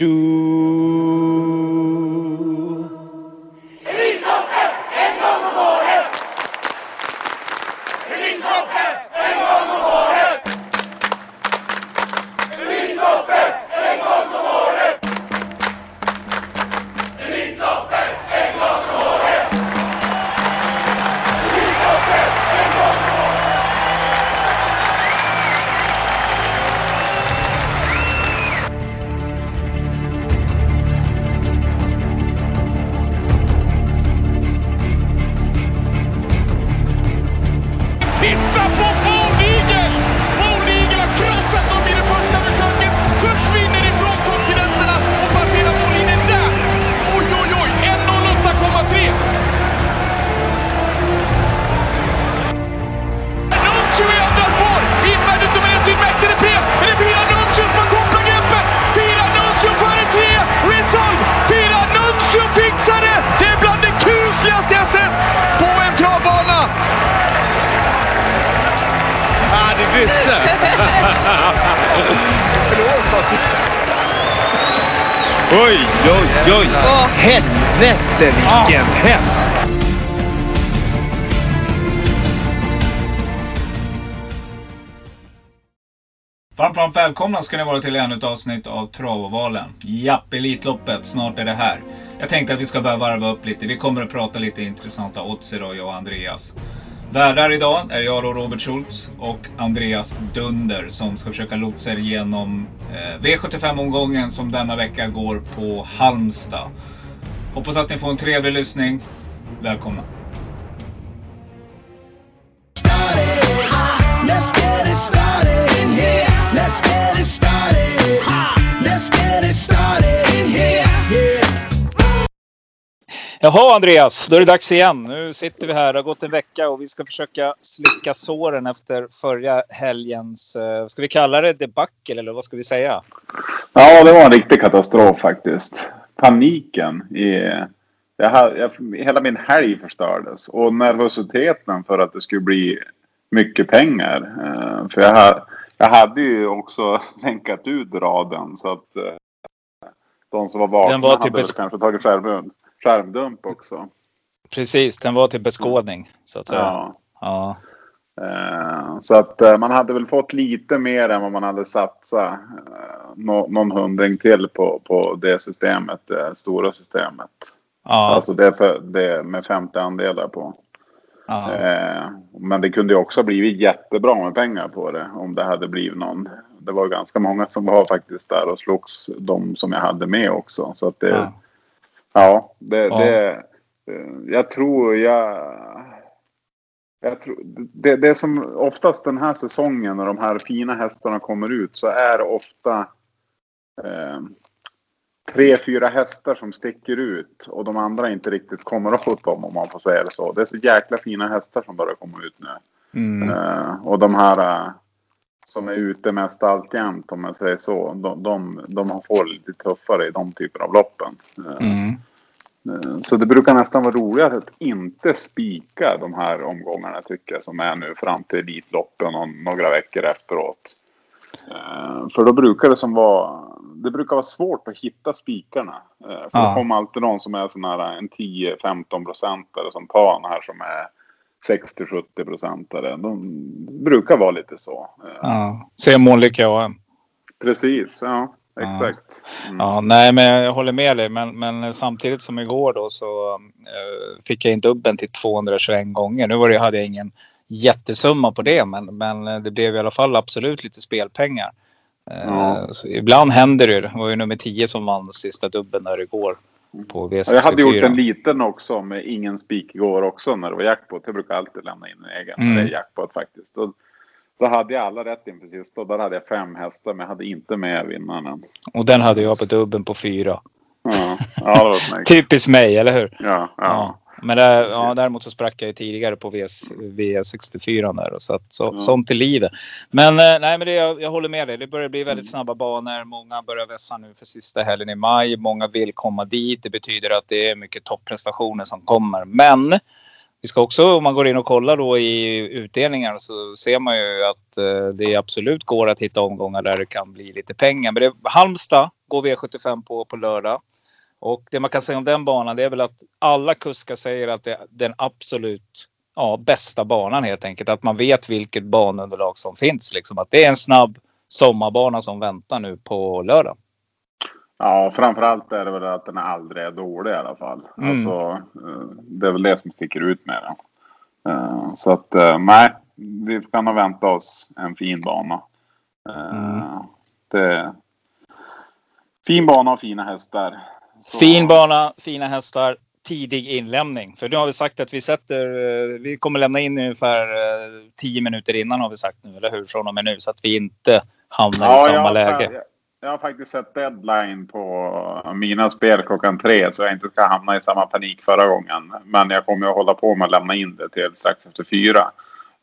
do välkomna ska ni vara till ännu ett avsnitt av Travovalen. Japp, Elitloppet, snart är det här. Jag tänkte att vi ska börja varva upp lite. Vi kommer att prata lite intressanta odds idag, jag och Andreas. Värdar idag är jag och Robert Schultz och Andreas Dunder som ska försöka lotsa er igenom eh, V75-omgången som denna vecka går på Halmstad. Hoppas att ni får en trevlig lyssning. Välkomna! Let's get it started. Let's get it started in here. Yeah. Jaha Andreas, då är det dags igen. Nu sitter vi här, det har gått en vecka och vi ska försöka slicka såren efter förra helgens, eh, ska vi kalla det debacle eller vad ska vi säga? Ja, det var en riktig katastrof faktiskt. Paniken i... Jag, jag, hela min helg förstördes. Och nervositeten för att det skulle bli mycket pengar. Eh, för jag, jag hade ju också länkat ut raden så att eh, de som var vakna var hade kanske tagit skärmdump, skärmdump också. Precis, den var till beskådning så att säga. Ja. Ja. Eh, Så att eh, man hade väl fått lite mer än vad man hade satsat. nå- Någon hundring till på, på det systemet, det stora systemet. Ja. Alltså det, för, det med 50 andelar på. Ja. Eh, Men det kunde ju också blivit jättebra med pengar på det. Om det hade blivit någon. Det var ganska många som var faktiskt där och slogs. De som jag hade med också. Så att det, Ja. ja, det, Ja. det jag tror jag jag tror, det, det som oftast den här säsongen när de här fina hästarna kommer ut så är det ofta eh, tre, fyra hästar som sticker ut och de andra inte riktigt kommer åt dem om man får säga det så. Det är så jäkla fina hästar som börjar komma ut nu. Mm. Eh, och de här eh, som är ute mest alltjämt om jag säger så. De, de, de har fått lite tuffare i de typer av loppen. Eh, Mm. Så det brukar nästan vara roligare att inte spika de här omgångarna tycker jag som är nu fram till Elitloppen och några veckor efteråt. Eh, För då brukar det som vara, det brukar vara svårt att hitta spikarna. Eh, För Ja. det kommer alltid någon som är sån här en 10-15 procentare som tar den här som är 60-70 procentare. De brukar vara lite så. Eh, ja. Se månlycka AM. Precis, ja. Exakt. Mm. Ja, nej, men jag håller med dig. Men, men samtidigt som igår då så eh, fick jag in dubben till 221 gånger. Nu var det, hade jag ingen jättesumma på det, men, men det blev i alla fall absolut lite spelpengar. Eh, Ja. ibland händer det. Det var ju nummer 10 som vann sista dubben där igår. På V64. Ja, Jag hade gjort en liten också med ingen spik igår också när det var jackpot. Jag brukar alltid lämna in en egen när det är Mm. jackpot faktiskt. Då, då hade jag alla rätt inför sista och där hade jag fem hästar men jag hade inte med vinnaren. Och den hade jag på dubben på fyra. Ja, ja det var. Typiskt mig, eller hur? Ja, ja. Ja. Men där, ja, däremot så sprack jag ju tidigare på VS, V64 där. och Så att, så, Ja. Sånt i livet. Men, eh, nej, men det, jag, jag håller med dig. Det börjar bli väldigt snabba banor. Många börjar vässa nu för sista helgen i maj. Många vill komma dit. Det betyder att det är mycket topprestationer som kommer. Men vi ska också, om man går in och kollar då i utdelningar så ser man ju att eh, det absolut går att hitta omgångar där det kan bli lite pengar. Men det, Halmstad går V75 på på lördag. Och det man kan säga om den banan det är väl att alla kuskar säger att det är den absolut ja, bästa banan helt enkelt. Att man vet vilket banunderlag som finns. Liksom. Att det är en snabb sommarbana som väntar nu på lördag. Ja, framförallt är det väl att den aldrig är dålig i alla fall. Mm. Alltså, eh, det är väl det som sticker ut med den. Eh, Så att eh, nej, vi kan nog vänta oss en fin bana. Mm. Det, fin bana och fina hästar. Så- Fin bana, fina hästar, tidig inlämning. För nu har vi sagt att vi sätter, eh, vi kommer lämna in ungefär eh, 10 minuter innan har vi sagt nu, eller hur? Från och med nu. Så att vi inte hamnar i Ja, samma jag, läge. fa- jag, jag har faktiskt sett deadline på mina spel klockan tre så jag inte ska hamna i samma panik förra gången. Men jag kommer att hålla på med att lämna in det till strax efter fyra.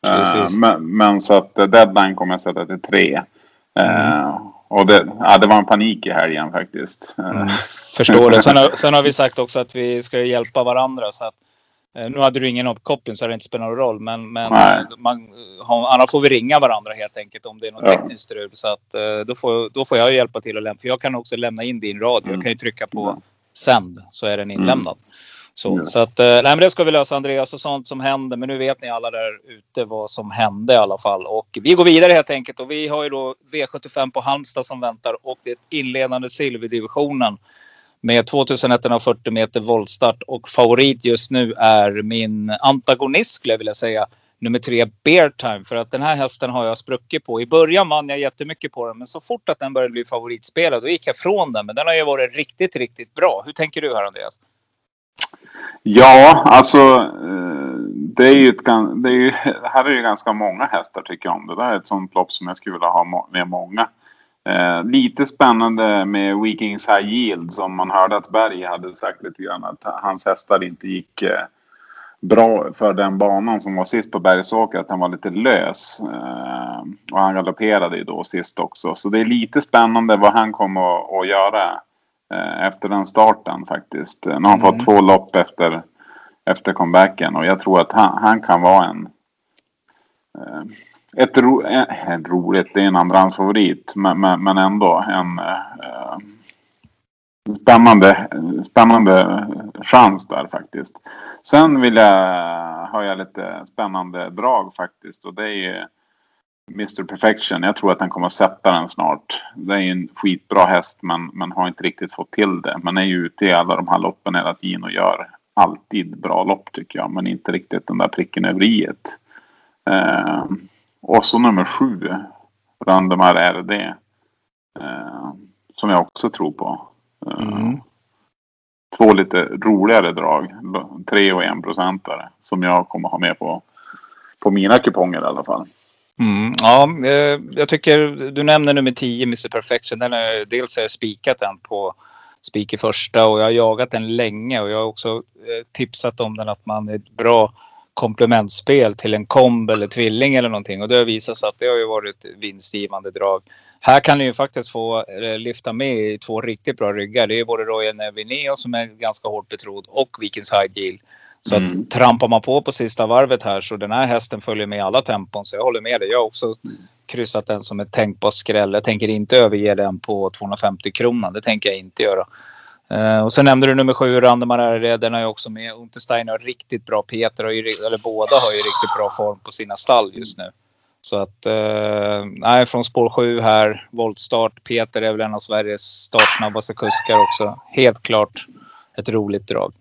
Precis. men, men så att deadline kommer jag sätta till tre. Eh, Och det, ja, det var en panik i helgen faktiskt. Eh, Mm. Förstår det. Sen har, sen har vi sagt också att vi ska hjälpa varandra. Så att, eh, nu hade du ingen uppkoppling så det inte spelar någon roll. Men, men eh, man, annars får vi ringa varandra helt enkelt om det är något Ja. tekniskt strul. Så att, eh, då, får, då får jag hjälpa till att lämna. För jag kan också lämna in din radio. Jag Mm. kan ju trycka på Ja. sänd så är den inlämnad. Så, Yes. så att, eh, nej, men det ska vi lösa Andreas och sånt som händer. Men nu vet ni alla där ute vad som hände i alla fall. Och vi går vidare helt enkelt. Och vi har ju då V75 på Halmstad som väntar. Och det är ett inledande silverdivisionen. Med 2140 meter voltstart. Och favorit just nu är min antagonist skulle jag vilja säga. Nummer tre Bear Time. För att den här hästen har jag spruckit på. I början vann jag jättemycket på den. Men så fort att den började bli favoritspelad då gick jag från den. Men den har ju varit riktigt, riktigt bra. Hur tänker du här Andreas? Ja, alltså eh, det är ju ett, det är ju, här är ju ganska många hästar tycker jag om. Det där är ett sånt lopp som jag skulle vilja ha med många. Eh, lite spännande med Vikings High Yield som man hörde att Berg hade sagt lite grann att hans hästar inte gick eh, bra för den banan som var sist på Bergsåker. Att han var lite lös. Eh, och han galopperade ju då sist också. Så det är lite spännande vad han kommer att, att göra efter den starten faktiskt. Nu har han Mm. fått två lopp efter, efter comebacken och jag tror att han, han kan vara en eh, ett ro, eh, en roligt, det är en andrahandsfavorit men, men, men ändå en eh, spännande, spännande chans där faktiskt. Sen vill jag höja lite spännande drag faktiskt och det är ju Mr Perfection. Jag tror att han kommer att sätta den snart. Det är en skitbra häst men, men har inte riktigt fått till det. Man är ju ute i alla de här loppen hela tiden och gör alltid bra lopp tycker jag. Men inte riktigt den där pricken över iet. Eh, och så nummer sju. Randemar RD. Eh, som jag också tror på. Eh, Mm. Två lite roligare drag. Tre och en procentare. Som jag kommer ha med på, på mina kuponger i alla fall. Mm, ja, eh, jag tycker du nämner nummer 10, Mr Perfection. Den är, dels har jag spikat den på spik i första och jag har jagat den länge och jag har också eh, tipsat om den att man är ett bra komplementspel till en komb eller tvilling eller någonting och det har visat sig att det har ju varit vinstgivande drag. Här kan ni ju faktiskt få eh, lyfta med i två riktigt bra ryggar. Det är både Royal Nevineo som är ganska hårt betrodd och Vikings High Yield. Så Mm. att trampar man på på sista varvet här så den här hästen följer med alla tempon. Så jag håller med dig. Jag har också kryssat den som ett tänkbar skräll. Jag tänker inte överge den på 250 kronor. Det tänker jag inte göra. Eh, och sen nämnde du nummer sju, Randemar RD. Den har jag också med. Untersteiner har riktigt bra. Peter har ju, eller båda har ju riktigt bra form på sina stall just nu. Så att, eh, nej, från spår sju här, voltstart. Peter är väl en av Sveriges startsnabbaste kuskar också. Helt klart ett roligt drag.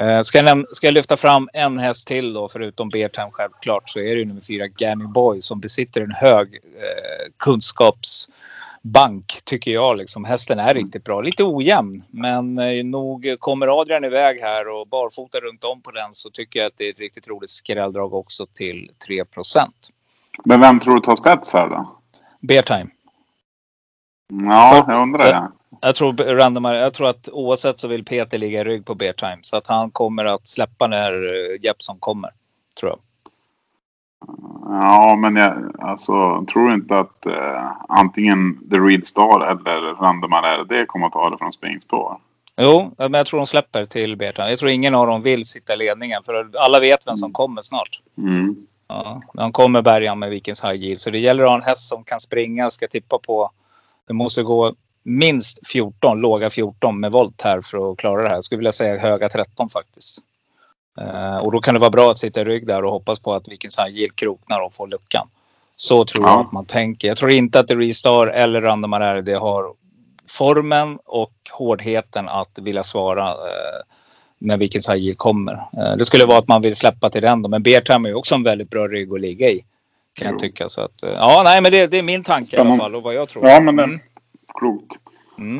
Eh, Ska jag, ska jag lyfta fram en häst till då, förutom Beartime självklart, så är det ju nummer fyra, Ganny Boy, som besitter en hög eh, kunskapsbank, tycker jag. Liksom. Hästen är riktigt bra. Lite ojämn, men eh, nog kommer Adrian iväg här och barfota runt om på den så tycker jag att det är ett riktigt roligt skrälldrag också till 3% Men vem tror du tar spets här då? Beartime. Ja, jag undrar det. Jag tror, Random, jag tror att oavsett så vill Peter ligga i rygg på Beartime. Så att han kommer att släppa när eh, Jeppson kommer. Tror jag. Ja, men jag alltså, tror inte att eh, antingen The Real Star eller Random RD kommer att ta det från springspår. Jo, men jag tror de släpper till Bertrand. Jag tror ingen av dem vill sitta i ledningen. För alla vet vem som kommer snart. Mm. Ja, de kommer bärga med Vikings High Yield. Så det gäller att ha en häst som kan springa. Ska tippa på. Det måste gå minst 14, låga 14 med volt här för att klara det här. Jag skulle vilja säga höga 13 faktiskt. Eh, och då kan det vara bra att sitta i rygg där och hoppas på att Vikings High Yield kroknar och får luckan. Så tror Ja. jag att man tänker. Jag tror inte att det Restar eller Random RD har formen och hårdheten att vilja svara eh, när Vikings High Yield kommer. Eh, det skulle vara att man vill släppa till den då. Men Bertram är ju också en väldigt bra rygg att ligga i. Kan jag Jo. tycka. Så att, eh, ja, nej, men det, det är min tanke i alla Spännande. fall och vad jag tror. Ja, men det, Mm klokt. Mm.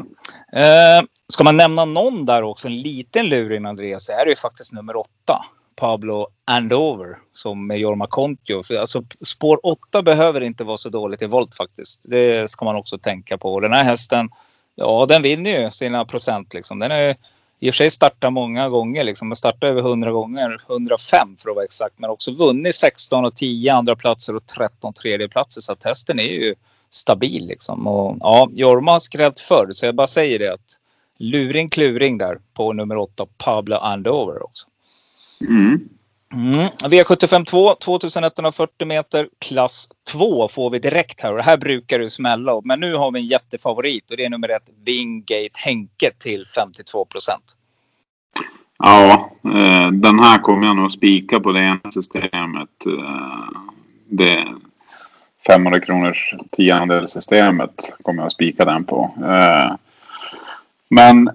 Eh, ska man nämna någon där också, en liten luring Andreas, så är det ju faktiskt nummer åtta. Pablo Andover som med Jorma Kontio. Alltså, spår åtta behöver inte vara så dåligt i volt faktiskt. Det ska man också tänka på. Den här hästen, ja den vinner ju sina procent liksom. Den är i och för sig startat många gånger liksom. Den startar över 100 gånger, 105 för att vara exakt. Men också vunnit 16 och 10 andra platser och 13 tredjeplatser. Så att hästen är ju stabil liksom. Och ja, Jorma har skrällt förr så jag bara säger det att luring kluring där på nummer åtta Pablo Andover också. Mm. Mm. V75 2, 2140 meter, klass 2 får vi direkt här. Och det här brukar det smälla. Men nu har vi en jättefavorit och det är nummer ett Wingate Henke till 52 procent. Ja, eh, den här kommer jag nog att spika på det ena systemet. Eh, det 500 kronors tiondelssystemet kommer jag att spika den på. Eh, men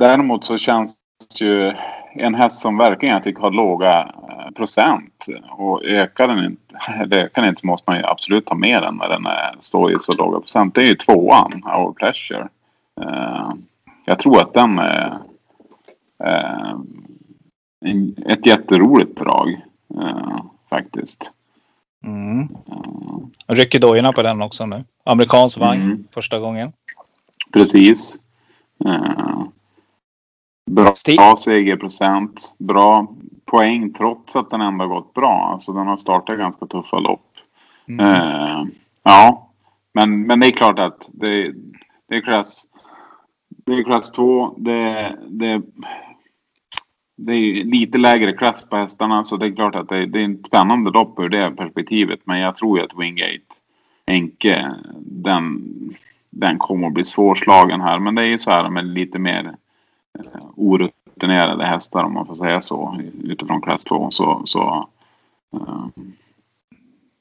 däremot så känns det ju en häst som verkligen jag tycker har låga eh, procent. Och ökar den inte, eller ökar den inte så måste man ju absolut ta med den när den är, står i så låga procent. Det är ju tvåan, Our Pleasure. Eh, jag tror att den är ett jätteroligt drag faktiskt. Mm. Jag rycker dojorna på den också nu. Amerikansk vagn Mm. första gången. Precis. Eh, bra bra segerprocent. Bra poäng trots att den ändå har gått bra. Alltså den har startat ganska tuffa lopp. Mm. Eh, ja, men, men det är klart att det, det är klass det är klass 2. Det, det, det är lite lägre klass på hästarna så det är klart att det, det är ett spännande lopp ur det perspektivet. Men jag tror ju att Wingate Enke den, den kommer att bli svårslagen här. Men det är ju så här med lite mer eh, orutinerade hästar om man får säga så utifrån klass 2. Så, så eh,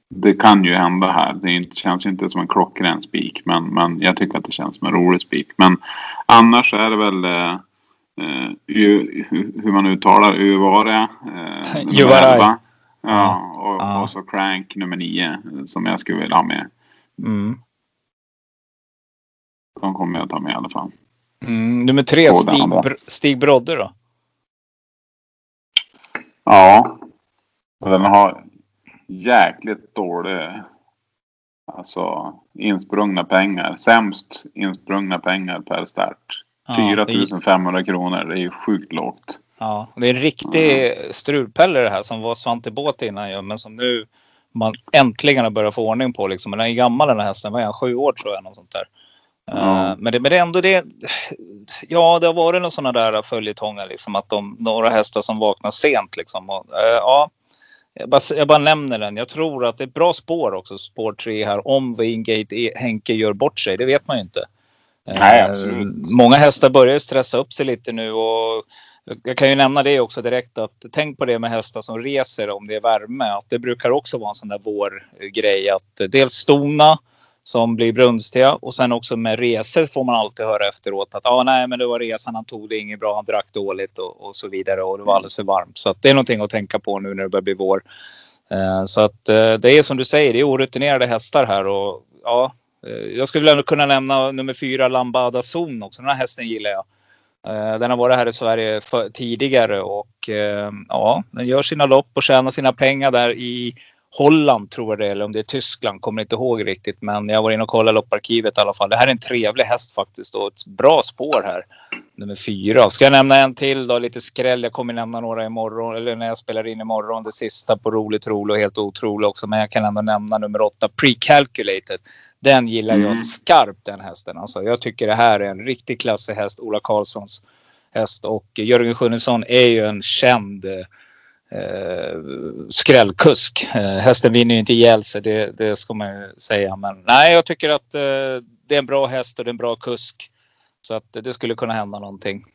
det kan ju hända här. Det inte, känns ju inte som en klockren spik. Men, men jag tycker att det känns som en rolig spik. Men annars är det väl uh, eh, U, hur man uttalar Uvare. Eh. 11. Ja, och, Ja. och så Crank nummer 9 som jag skulle vilja ha med. Mm. De kommer jag ta med i alla fall. Mm. Nummer tre, Stig? Br- Stig Brodde då? Ja. Den har jäkligt dålig alltså insprungna pengar. Sämst insprungna pengar per start. Ja, 4 500 kronor. Det är ju sjukt lågt. Ja, det är en riktig strulpelle det här som var Svante Båt innan ju, men som nu man äntligen har börjat få ordning på liksom. Den är gammal den här hästen. Vad är han? Sju år tror jag. Något sånt där. Eh, men, det, men det är ändå det. Ja, det har varit några sådana där följetongar liksom att de några hästar som vaknar sent liksom. Och, eh, ja, jag bara, jag bara nämner den. Jag tror att det är ett bra spår också. Spår tre här. Om Wingate E- Henke gör bort sig. Det vet man ju inte. Eh, Nej, absolut. Många hästar börjar stressa upp sig lite nu och jag kan ju nämna det också direkt att tänk på det med hästar som reser om det är värme. Att det brukar också vara en sån där vårgrej att dels stona som blir brunstiga och sen också med resor får man alltid höra efteråt att ah, nej, men det var resan han tog det inget bra, han drack dåligt och, och så vidare och det var alldeles för varmt. Så att det är någonting att tänka på nu när det börjar bli vår. Eh, så att eh, det är som du säger, det är orutinerade hästar här och ja, Eh, jag skulle ändå kunna nämna nummer fyra Lambada Zon också. Den här hästen gillar jag. Eh, den har varit här i Sverige för, tidigare och ehm, ja, den gör sina lopp och tjänar sina pengar där i Holland tror jag det är, eller om det är Tyskland, kommer inte ihåg riktigt. Men jag var inne och kollade lopparkivet i alla fall. Det här är en trevlig häst faktiskt och ett bra spår här. Nummer fyra. Ska jag nämna en till då, lite skräll. Jag kommer nämna några imorgon, eller när jag spelar in imorgon. Det sista på roligt, roligt och helt otroligt också. Men jag kan ändå nämna nummer åtta, Precalculated. Den gillar jag Mm. skarpt den hästen. Alltså, jag tycker det här är en riktigt klassig häst. Ola Karlssons häst och Jörgen Sjunnesson är ju en känd eh, skrällkusk. Eh, hästen vinner ju inte ihjäl sig, det, det ska man ju säga. Men nej, jag tycker att eh, det är en bra häst och det är en bra kusk. Så att det skulle kunna hända någonting.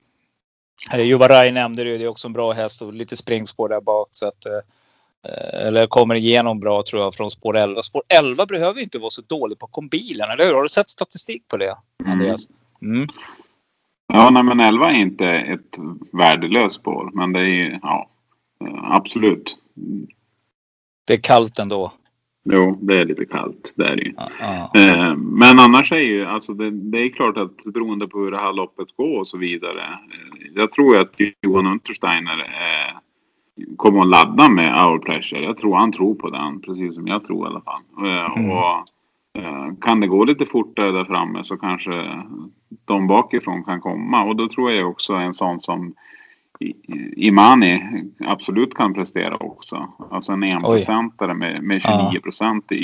Eh, Juvaraj nämnde det, det är också en bra häst och lite springspår där bak. Så att, eh, eller kommer igenom bra tror jag från spår 11. Spår 11 behöver ju inte vara så dålig på kombilen, eller hur? Har du sett statistik på det, Andreas? Mm. Ja, nej, men 11 är inte ett värdelöst spår. Men det är ja, absolut. Det är kallt ändå. Jo, det är lite kallt. Det är det ju. Ja. Eh, Men annars är ju, alltså det, det är klart att beroende på hur det här loppet går och så vidare. eh, Jag tror att Johan Untersteiner eh, kommer att ladda med Hour Pressure. Jag tror han tror på den, precis som jag tror i alla fall. Eh, Mm. Och kan det gå lite fortare där framme så kanske de bakifrån kan komma. Och då tror jag också en sån som Imani absolut kan prestera också. Alltså en enprocentare med, med 29 procent i,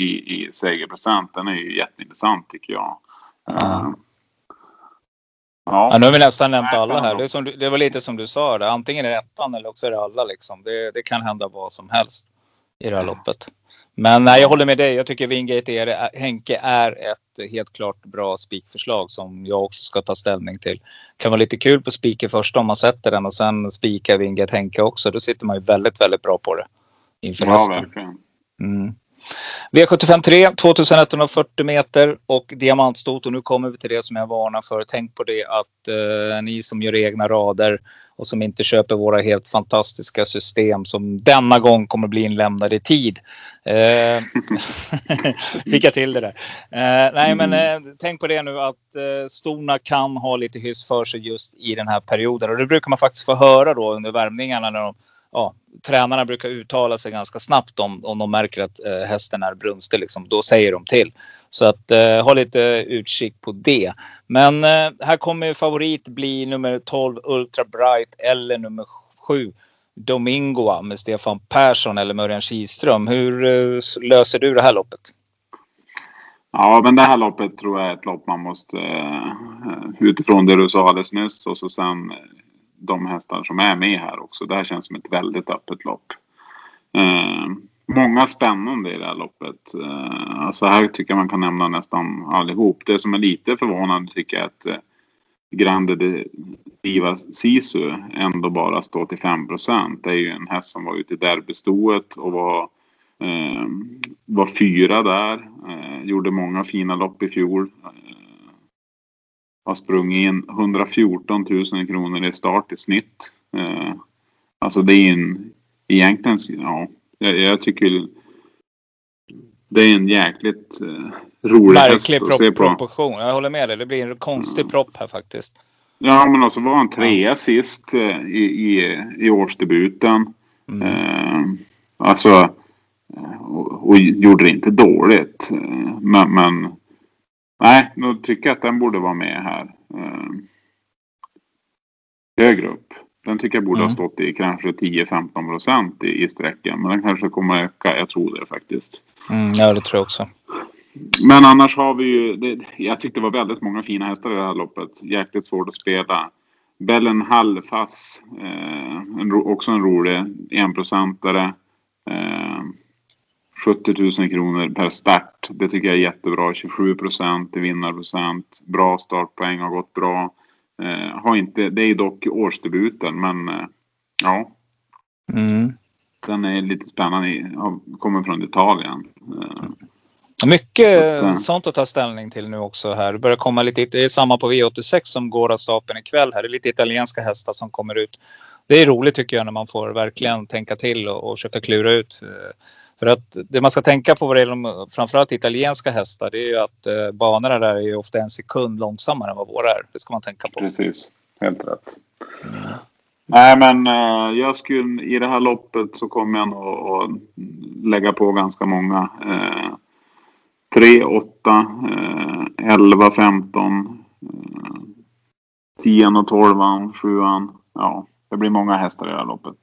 i segerprocent. Den är ju jätteintressant tycker jag. Ja. Ja. Ja, nu har vi nästan nämnt Nej, alla här. Det, som, du- det var lite som du sa. Det. Antingen är det ettan eller också är det alla. Liksom. Det, det kan hända vad som helst i det här loppet. Men nej, jag håller med dig. Jag tycker Wingate är, Henke är ett helt klart bra spikförslag som jag också ska ta ställning till. kan vara lite kul på spiken först om man sätter den och sen spikar Wingate Henke också. Då sitter man ju väldigt, väldigt bra på det inför ja, hösten. verkligen. Mm. V75 3, 2140 meter och diamantstot. Och nu kommer vi till det som jag varnar för. Tänk på det att eh, ni som gör egna rader och som inte köper våra helt fantastiska system som denna gång kommer bli inlämnade i tid. Eh, fick jag till det där. Eh, nej, men eh, tänk på det nu att eh, storna kan ha lite hyss för sig just i den här perioden. Och det brukar man faktiskt få höra då under värmningarna när de ja, tränarna brukar uttala sig ganska snabbt om, om de märker att eh, hästen är brunstig. Liksom, då säger de till. Så att eh, ha lite utkik på det. Men eh, här kommer favorit bli nummer 12 Ultra Bright eller nummer 7 Domingoa med Stefan Persson eller Mörjan Kihlström. Hur eh, löser du det här loppet? Ja, men det här loppet tror jag är ett lopp man måste eh, utifrån det du sa alldeles nyss och så sen de hästar som är med här också. Det här känns som ett väldigt öppet lopp. Eh, många spännande i det här loppet. Eh, alltså här tycker jag man kan nämna nästan allihop. Det som är lite förvånande tycker jag är att eh, Grande de Diva Sisu ändå bara står till 5 procent. Det är ju en häst som var ute i derbystoet och var eh, var fyra där. Eh, gjorde många fina lopp i fjol. Har sprungit in 114 000 kronor i start i snitt. Eh, alltså det är en egentligen, ja, jag, jag tycker det är en jäkligt eh, rolig häst Märklig att se på. proportion. Jag håller med dig. Det blir en konstig propp här faktiskt. Ja men alltså var han trea sist eh, i, i, i årsdebuten. Mm. Eh, alltså eh, och, och gjorde det inte dåligt. Eh, men, men nej, nu tycker jag att den borde vara med här. Eh, högre upp. Den tycker jag borde Mm. ha stått i kanske 10-15 procent i, i sträckan. Men den kanske kommer att öka. Jag tror det faktiskt. Mm, ja, det tror jag också. Men annars har vi ju, det, jag tyckte det var väldigt många fina hästar i det här loppet. Jäkligt svårt att spela. Bellen Hallfass, eh, en, också en rolig enprocentare. Eh, 70 000 kronor per start. Det tycker jag är jättebra. 27 procent i vinnarprocent. Bra startpoäng, har gått bra. Eh, har inte, det är dock årsdebuten men eh, ja, Mm. den är lite spännande. har- Kommer från Italien. Eh, Mycket att, sånt att ta ställning till nu också här. Det börjar komma lite, det är samma på V86 som går av stapeln ikväll här. Det är lite italienska hästar som kommer ut. Det är roligt tycker jag när man får verkligen tänka till och, och försöka klura ut. eh, För att det man ska tänka på vad det gäller framförallt italienska hästar det är ju att eh, banorna där är ju ofta en sekund långsammare än vad våra är. Det ska man tänka på. Precis, helt rätt. Nej men eh, jag skulle, i det här loppet så kommer jag nog att lägga på ganska många. Eh, 3, 8, eh, 11, 15, eh, 10 och 12, 7. Ja, det blir många hästar i det här loppet.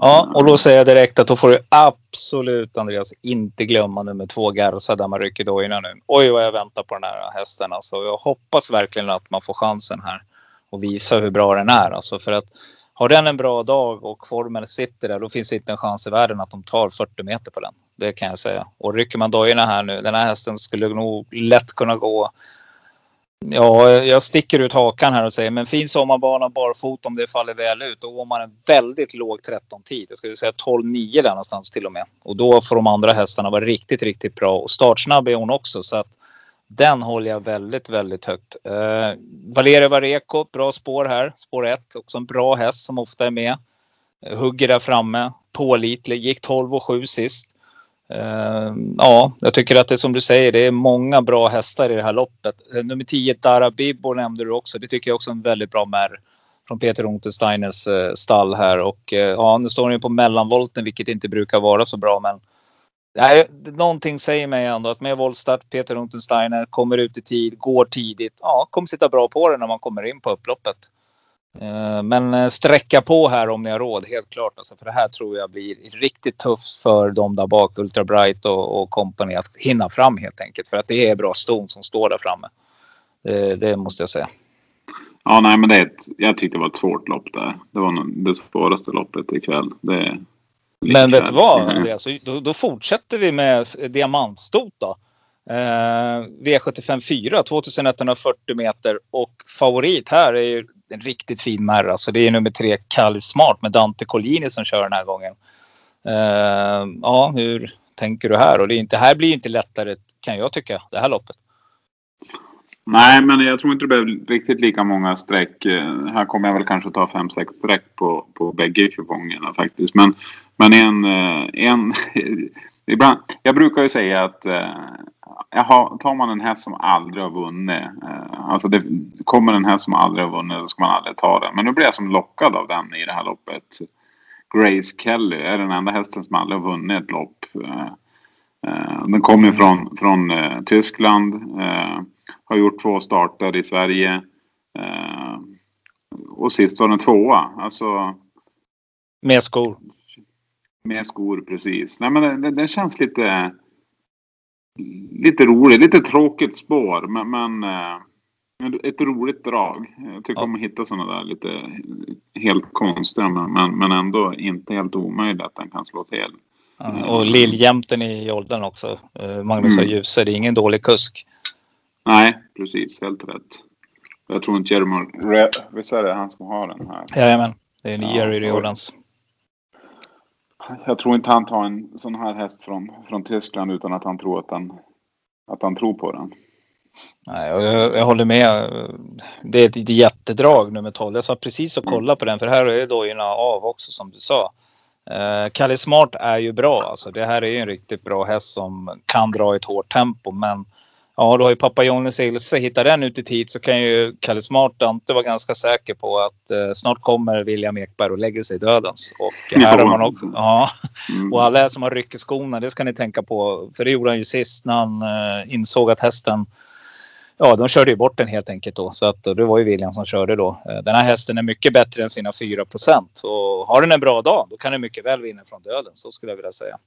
Ja, och då säger jag direkt att då får du absolut Andreas inte glömma nummer två Garza där man rycker dojorna nu. Oj vad jag väntar på den här hästen alltså. Jag hoppas verkligen att man får chansen här. och visa hur bra den är. Alltså för att har den en bra dag och formen sitter där, då finns det inte en chans i världen att de tar 40 meter på den. Det kan jag säga. Och rycker man dojorna här nu, den här hästen skulle nog lätt kunna gå Ja, jag sticker ut hakan här och säger men fin sommarbana barfota om det faller väl ut. Då går man en väldigt låg 13-tid. Jag skulle säga 12-9 där någonstans till och med. Och då får de andra hästarna vara riktigt, riktigt bra. Och startsnabb är hon också så att den håller jag väldigt, väldigt högt. Eh, Valeria Vareko, bra spår här. Spår 1, också en bra häst som ofta är med. Hugger där framme, pålitlig, gick 12 och 7 sist. Ehm, ja, jag tycker att det är som du säger, det är många bra hästar i det här loppet. Eh, nummer 10, Dara Bibbo nämnde du också. Det tycker jag också är en väldigt bra märr från Peter Untersteiners eh, stall här. Och eh, ja, nu står den ju på mellanvolten, vilket inte brukar vara så bra. Men nej, någonting säger mig ändå att med voltstart, Peter Untersteiner kommer ut i tid, går tidigt. Ja, kommer sitta bra på det när man kommer in på upploppet. Eh, men eh, sträcka på här om ni har råd, helt klart. Alltså, för det här tror jag blir riktigt tufft för de där bak, Ultra Bright och, och company, att hinna fram helt enkelt. För att det är bra ston som står där framme. Det, det måste jag säga. Ja, nej, men det är ett, jag tyckte det var ett svårt lopp där. Det var det svåraste loppet ikväll. Det men vet du vad? Andreas? Då, då fortsätter vi med diamantstot då. Eh, V75 4, 2140 meter och favorit här är ju en riktigt fin märra. Så det är nummer tre Kalle Smart med Dante Collini som kör den här gången. Uh, ja, hur tänker du här? Och det, är inte, det här blir inte lättare kan jag tycka, det här loppet. Nej, men jag tror inte det blev riktigt lika många streck. Eh, här kommer jag väl kanske ta 5-6 streck på, på bägge kupongerna faktiskt. Men, men en, eh, en ibland, jag brukar ju säga att eh, tar man en häst som aldrig har vunnit. Eh, alltså det kommer en häst som aldrig har vunnit då ska man aldrig ta den. Men nu blir jag som lockad av den i det här loppet. Grace Kelly är den enda hästen som aldrig har vunnit ett lopp. Eh, eh den kommer från, från eh, Tyskland. Eh, har gjort två starter i Sverige. Och sist var den tvåa. Alltså, med skor. Med skor, precis. Nej, men det, det känns lite lite roligt, lite tråkigt spår men, men eh, ett roligt drag. Jag tycker ja. om att hitta sådana där lite helt konstiga men, men ändå inte helt omöjligt att den kan slå till. Ja, och lilljämten i åldern också. Eh, Magnus mm. Djuse, det är ingen dålig kusk. Nej, precis. Helt rätt. Jag tror inte Jeremy... Visst är det han som har den här? Jajamän. Det är en ja, Jerry Riordans jag tror inte han tar en sån här häst från, från Tyskland utan att han tror att han, att han tror på den. Nej, jag, jag håller med. Det är ett jättedrag nummer 12. Jag sa precis att mm. kolla på den för här är dojorna av också som du sa. Uh, Kalle Smart är ju bra. Alltså, det här är ju en riktigt bra häst som kan dra i ett hårt tempo. Men Ja, då har ju pappa Johnny Ilse hittat den ut i tid så kan ju Kalle Smart inte vara ganska säker på att eh, snart kommer William Ekberg och lägger sig dödens. Och här har man också. Ja, mm. och alla som har rycker skorna, det ska ni tänka på. För det gjorde han ju sist när han eh, insåg att hästen ja, de körde ju bort den helt enkelt då. Så att det var ju William som körde då. Eh, den här hästen är mycket bättre än sina 4 procent. Och har den en bra dag, då kan den mycket väl vinna från döden. Så skulle jag vilja säga.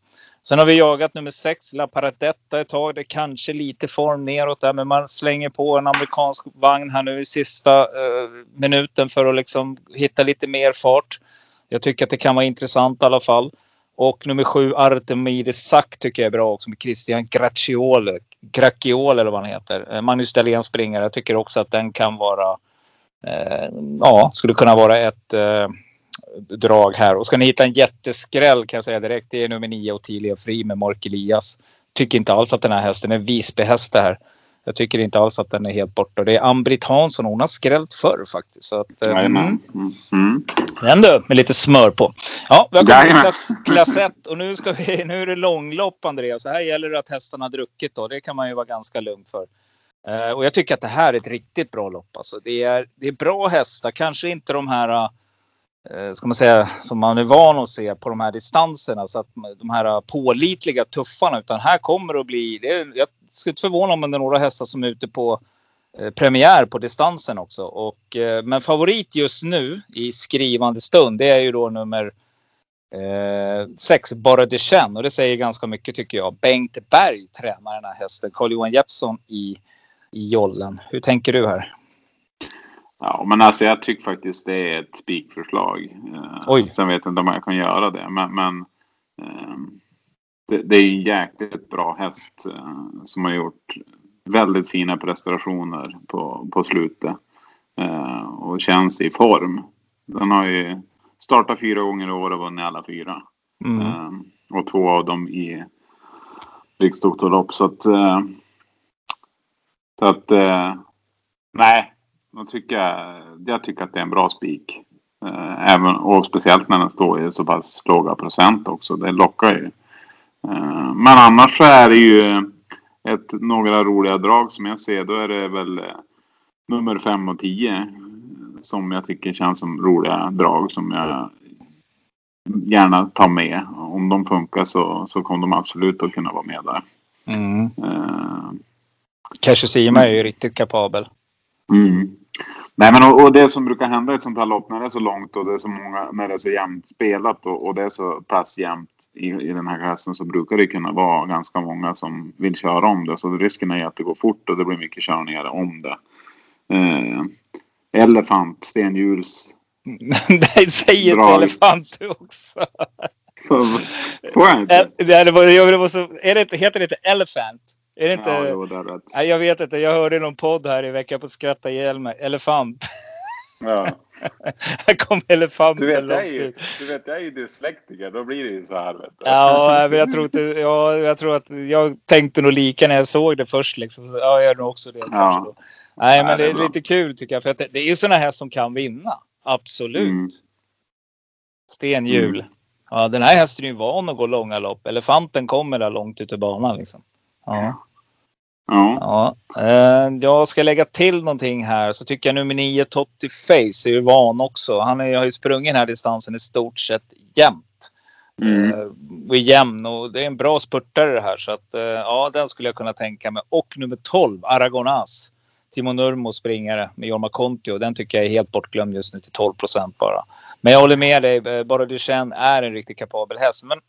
Sen har vi jagat nummer 6, La Paradetta ett tag. Det är kanske lite form neråt där, men man slänger på en amerikansk vagn här nu i sista eh, minuten för att liksom hitta lite mer fart. Jag tycker att det kan vara intressant i alla fall. Och nummer sju, Artemides Sack tycker jag är bra också med Christian Gracchiole. Gracchiole eller vad han heter. Eh, Magnus Dahlén springare. Jag tycker också att den kan vara eh, ja, skulle kunna vara ett eh, drag här. Och ska ni hitta en jätteskräll kan jag säga direkt. Det är nummer nio Ottilia Fri med Mark Elias. Tycker inte alls att den här hästen är Visbyhäst det här. Jag tycker inte alls att den är helt borta. Det är Ambrit Hansson. Hon har skrällt förr faktiskt. Så att, mm. Mm. Mm. Den du, med lite smör på. Ja, vi har kommit till klass, klass 1 och nu, ska vi, nu är det långlopp Andreas. Så här gäller det att hästarna har druckit då. Det kan man ju vara ganska lugn för. Uh, och jag tycker att det här är ett riktigt bra lopp. Alltså, det, är, det är bra hästar. Kanske inte de här uh, Eh, ska man säga, som man är van att se på de här distanserna. Så att de här eh, pålitliga tuffarna. Utan här kommer det att bli, det, jag skulle inte förvåna om det är några hästar som är ute på eh, premiär på distansen också. Och, men favorit just nu i skrivande stund det är ju då nummer eh, sex, Bara det känn. Och det säger ganska mycket tycker jag. Bengt Berg tränar den här hästen. Carl-Johan Jeppsson i, i jollen. Hur tänker du här? Ja, men alltså jag tycker faktiskt det är ett spikförslag. Eh, Oj. Sen vet jag inte om jag kan göra det, men, men eh, det, det är en jäkligt bra häst eh, som har gjort väldigt fina prestationer på, på slutet. Och känns i form. Den har ju startat fyra gånger i år och vunnit alla fyra. Mm. Och två av dem i riksdoktorlopp. Så att, så att nej, jag tycker, jag tycker att det är en bra spik. Eh, även, och speciellt när den står i så pass låga procent också. Det lockar ju. Eh, men annars så är det ju ett, några roliga drag som jag ser. Då är det väl eh, nummer 5 och 10 som jag tycker känns som roliga drag som jag gärna tar med. Om de funkar så, så kommer de absolut att kunna vara med där. Mm. Eh, Kashusima är ju riktigt kapabel. Mm. Nej, men och, och det som brukar hända i ett sånt här lopp när det är så långt och det är så många, när det är så jämnt spelat och, och det är så pass jämnt i, i den här klassen så brukar det kunna vara ganska många som vill köra om det. Så risken är att det går fort och det blir mycket körningar om det. Eh, elefant, stenhjuls. Nej, säg inte elefant också. Får jag inte? El- det hade varit- det var så, är det heter det inte Elephant? Är det inte? Ja, jo, det är rätt. Nej, jag vet inte. Jag hörde någon podd här i veckan på Skratta ihjäl mig. Elefant. Ja. Här kom elefanten Du, vet, jag är ju, du vet, jag är ju dyslektiker. Då blir det ju så här. Vet du. Ja, men jag tror, inte, ja, jag tror att jag tänkte nog lika när jag såg det först. Liksom. Så, ja, jag är nog också det. då. Nej, Ja, men det är bra. lite kul tycker jag. För att det, det är ju sådana här som kan vinna. Absolut. Mm. Stenhjul. Mm. Ja, den här hästen är ju van att gå långa lopp. Elefanten kommer där långt ut i banan liksom. Ja. Ja. Ja, eh, jag ska lägga till någonting här så tycker jag nummer 9 Totti Face är ju van också. Han är, har ju sprungit den här distansen i stort sett jämnt. Mm. Eh, och är jämn och det är en bra spurtare det här så att eh, ja, den skulle jag kunna tänka mig. Och nummer 12 Aragonas. Timo Nurmo springare med Jorma Kontio. Den tycker jag är helt bortglömd just nu till 12 procent bara. Men jag håller med dig. Bara Duchenne är en riktigt kapabel häst. Men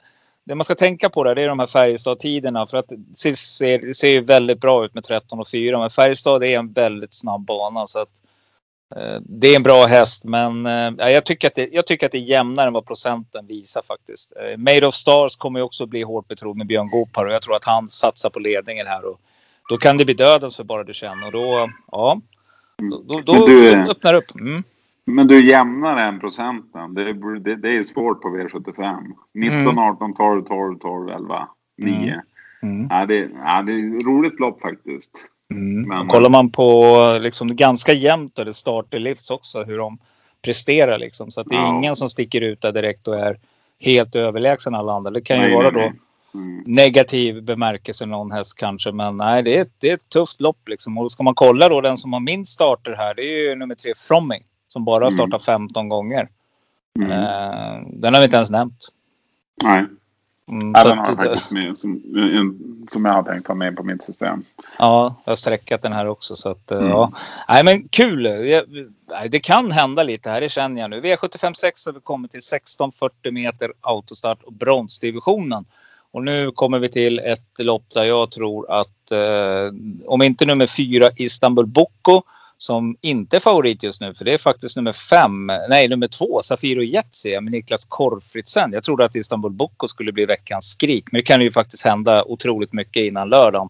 det man ska tänka på där, det är de här Färjestad-tiderna. För att det ser, ser ju väldigt bra ut med 13 och 4. Men Färjestad är en väldigt snabb bana. Så att, eh, det är en bra häst. Men eh, ja, jag, tycker att det, jag tycker att det är jämnare än vad procenten visar faktiskt. Eh, Made of Stars kommer ju också bli hårt betrodd med Björn Goop här. Och jag tror att han satsar på ledningen här. Och då kan det bli dödens för bara du känner. Och då, ja. Då, då, då, Men du- då öppnar upp. Mm. Men du jämnare än procenten. Det är, det, det är svårt på V75. 19, Mm. 18, 12, 12, 12, 11, 9. Mm. Ja, det, ja, det är ett roligt lopp faktiskt. Mm. Men- kollar man på liksom ganska jämnt och det starter livs också hur de presterar liksom. Så att det är Ja. ingen som sticker ut där direkt och är helt överlägsen alla andra. Det kan ju Nej, vara nej, då nej. Mm. negativ bemärkelse någon häst kanske. Men nej, det är, ett- det är ett tufft lopp liksom. Och ska man kolla då den som har minst starter här. Det är ju nummer tre Fromming. Som bara har Mm. startat 15 gånger. Mm. Eh, den har vi inte ens nämnt. Nej, Mm, ja, den har faktiskt med som, som jag har tänkt ha med på mitt system. Ja, jag har sträckat den här också. Så att, eh, Mm. ja. Nej, men kul. Det kan hända lite här, det känner jag nu. V75 6 har vi kommit till 1640 meter autostart och bronsdivisionen. Och nu kommer vi till ett lopp där jag tror att eh, om inte nummer fyra Istanbul Boko som inte är favorit just nu, för det är faktiskt nummer fem, nej nummer två, Safiro Jetsi med Niklas Korfritsen. Jag trodde att Istanbul Boko skulle bli veckans skrik, men det kan ju faktiskt hända otroligt mycket innan lördagen.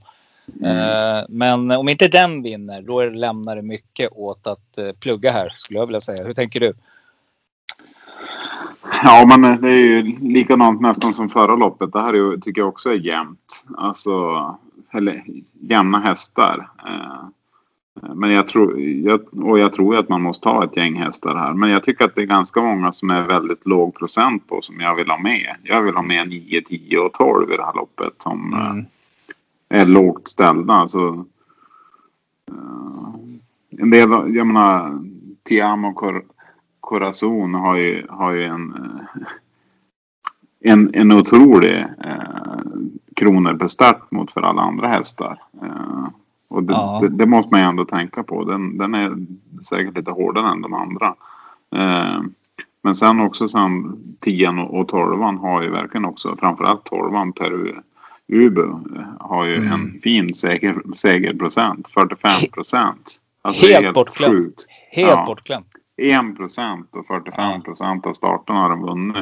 Eh, Men om inte den vinner, då lämnar det mycket åt att eh, plugga här, skulle jag vilja säga. Hur tänker du? Ja, men det är ju likadant nästan som förra loppet. Det här är, tycker jag också är jämnt. Alltså, eller jämna hästar. Eh, Men jag tror, jag, och jag tror att man måste ha ett gäng hästar här. Men jag tycker att det är ganska många som är väldigt låg procent på som jag vill ha med. Jag vill ha med 9, 10 och 12 i det här loppet som eh, Mm. är lågt ställda. Alltså, eh, en del, jag menar, Tiamo Cor Corazon har ju, har ju en, eh, en, en otrolig eh, kronor per start mot för alla andra hästar. Eh, och det, Ja. det, det måste man ju ändå tänka på. Den, den är säkert lite hårdare än de andra. Eh, men sen också sen 10 och och 12 har ju verkligen också, framförallt 12 per Ubu har ju Mm. en fin seger, segerprocent, 45 procent. Alltså, är Helt bortglömt. Helt Ja. bortglömt. 1 procent och 45 procent av starterna har de vunnit.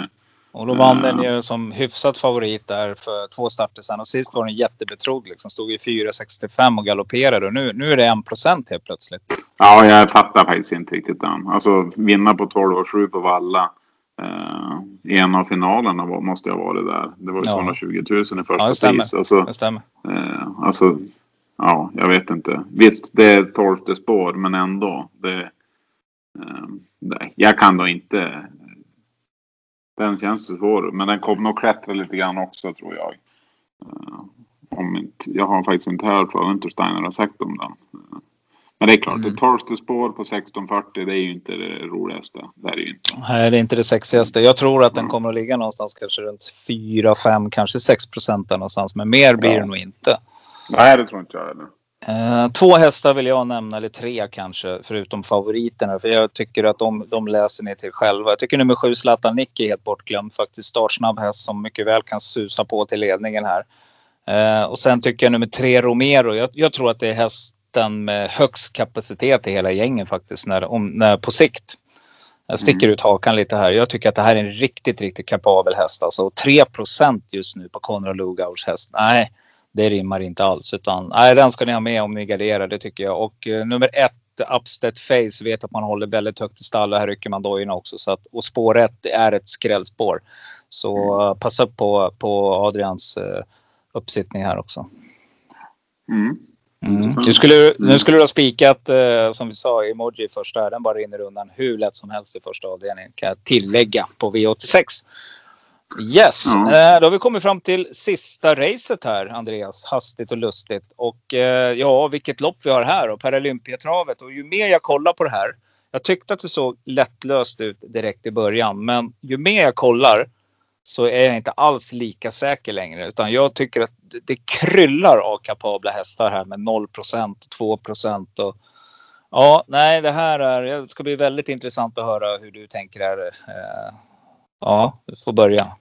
Och då vann Ja. den ju som hyfsat favorit där för två starter sedan. Och sist var den jättebetrodd liksom. Stod i 4,65 och galopperade. Och nu, nu är det 1 procent helt plötsligt. Ja, jag fattar faktiskt inte riktigt den. Alltså vinna på 12 och 7 på Valla. I en av finalerna var, måste jag ha varit där. Det var ju Ja. 220 000 i första Ja, det stämmer. pris. Alltså, Det stämmer. eh, alltså, ja, jag vet inte. Visst, det är tolfte spår, men ändå. Det, nej, jag kan då inte. Den känns svår, men den kommer nog klättra lite grann också tror jag. Eh, om inte, jag har faktiskt inte hört vad Untersteiner har sagt om den. Eh, Men det är klart, Mm. ett tolfte spår på 1640 det är ju inte det roligaste. Det är ju inte. Nej, det är inte det sexigaste. Jag tror att den Mm. kommer att ligga någonstans kanske runt 4, 5, kanske 6 procent någonstans. Men mer blir Ja. det nog inte. Nej, det tror inte jag heller. Eh, två hästar vill jag nämna, eller tre kanske, förutom favoriterna. För jag tycker att de, de läser ni till själva. Jag tycker nummer sju Zlatan Nick är helt bortglömd. Faktiskt startsnabb häst som mycket väl kan susa på till ledningen här. Eh, och sen tycker jag nummer tre Romero. Jag, jag tror att det är hästen med högst kapacitet i hela gänget faktiskt. När, om, när, på sikt. Jag sticker Mm. ut hakan lite här. Jag tycker att det här är en riktigt, riktigt kapabel häst. Alltså 3% just nu på Konrad Lugauers häst. Nej, det rimmar inte alls. Utan nej, den ska ni ha med om ni garderar. Det tycker jag. Och eh, nummer ett, Upstead Face, vet att man håller väldigt högt i stall. och Här rycker man dojorna också. Så att, och spår ett är ett skrällspår. Så eh, passa upp på, på Adrians eh, uppsittning här också. Mm. Mm. Intressant. Du skulle, nu Mm. skulle du ha spikat, eh, som vi sa, emoji första. Den bara rinner undan hur lätt som helst i första avdelningen. Kan jag tillägga på V86. Yes, Ja. eh, då har vi kommit fram till sista racet här, Andreas. Hastigt och lustigt. Och eh, ja, vilket lopp vi har här och Paralympiatravet. Och ju mer jag kollar på det här. Jag tyckte att det såg lättlöst ut direkt i början. Men ju mer jag kollar så är jag inte alls lika säker längre. Utan jag tycker att det- kryllar av kapabla hästar här med 0% 2 och Ja, nej, det här är, det ska bli väldigt intressant att höra hur du tänker här. Eh, Ja, du får börja.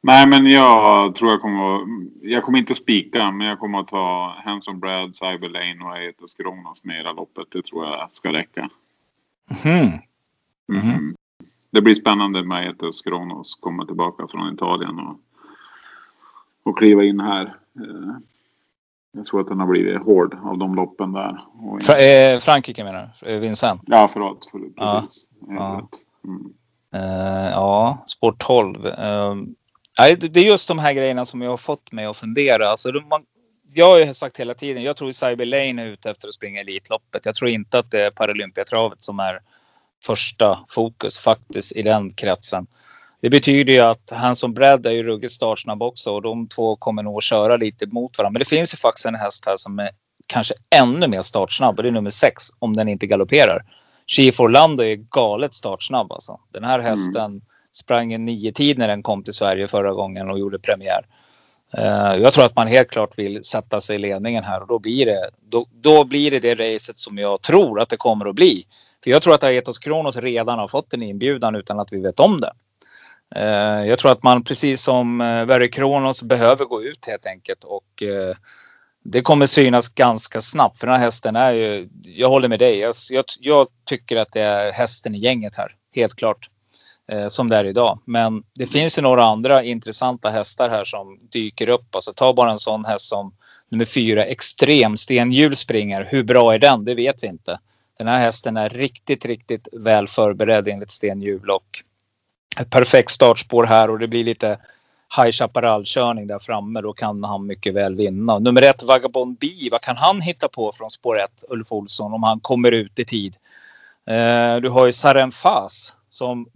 Nej, men jag tror jag kommer att, Jag kommer inte spika, men jag kommer att ta Hanson Brad, Cyber Lane och Aetos Kronos med i det här loppet. Det tror jag ska räcka. Mm. Mhm. Det blir spännande med Aetos Kronos komma tillbaka från Italien och, och kliva in här. Eh, Jag tror att den har blivit hård av de loppen där. Fra, eh, Frankrike menar du? Eh, Vincent? Ja, förlåt. För, Ja. precis. Ja. Uh, ja, spår 12. Uh, nej, det är just de här grejerna som jag har fått mig att fundera. Alltså, man, jag har ju sagt hela tiden, jag tror Cyber Lane är ute efter att springa Elitloppet. Jag tror inte att det är Paralympiatravet som är första fokus faktiskt i den kretsen. Det betyder ju att Hanson Brad är ju ruggigt startsnabb också och de två kommer nog att köra lite mot varandra. Men det finns ju faktiskt en häst här som är kanske ännu mer startsnabb och det är nummer sex om den inte galopperar. Chief Orlando är galet startsnabb alltså. Den här hästen sprang en nio tid när den kom till Sverige förra gången och gjorde premiär. Eh, jag tror att man helt klart vill sätta sig i ledningen här och då blir det, då, då blir det det racet som jag tror att det kommer att bli. För jag tror att Aetos Kronos redan har fått en inbjudan utan att vi vet om det. Eh, jag tror att man precis som eh, Very Kronos behöver gå ut helt enkelt och det kommer synas ganska snabbt för den här hästen är ju, jag håller med dig, jag, jag, jag tycker att det är hästen i gänget här, helt klart. Eh, som det är idag. Men det finns ju några andra intressanta hästar här som dyker upp. Alltså ta bara en sån häst som nummer fyra, Extrem Stenhjul springer. Hur bra är den? Det vet vi inte. Den här hästen är riktigt, riktigt väl förberedd enligt Stenhjul och ett perfekt startspår här och det blir lite High Chaparral-körning där framme. Då kan han mycket väl vinna. Nummer ett, Vagabond B. Vad kan han hitta på från spår 1, Ulf Olsson, om han kommer ut i tid? Eh, du har ju Saren Fas som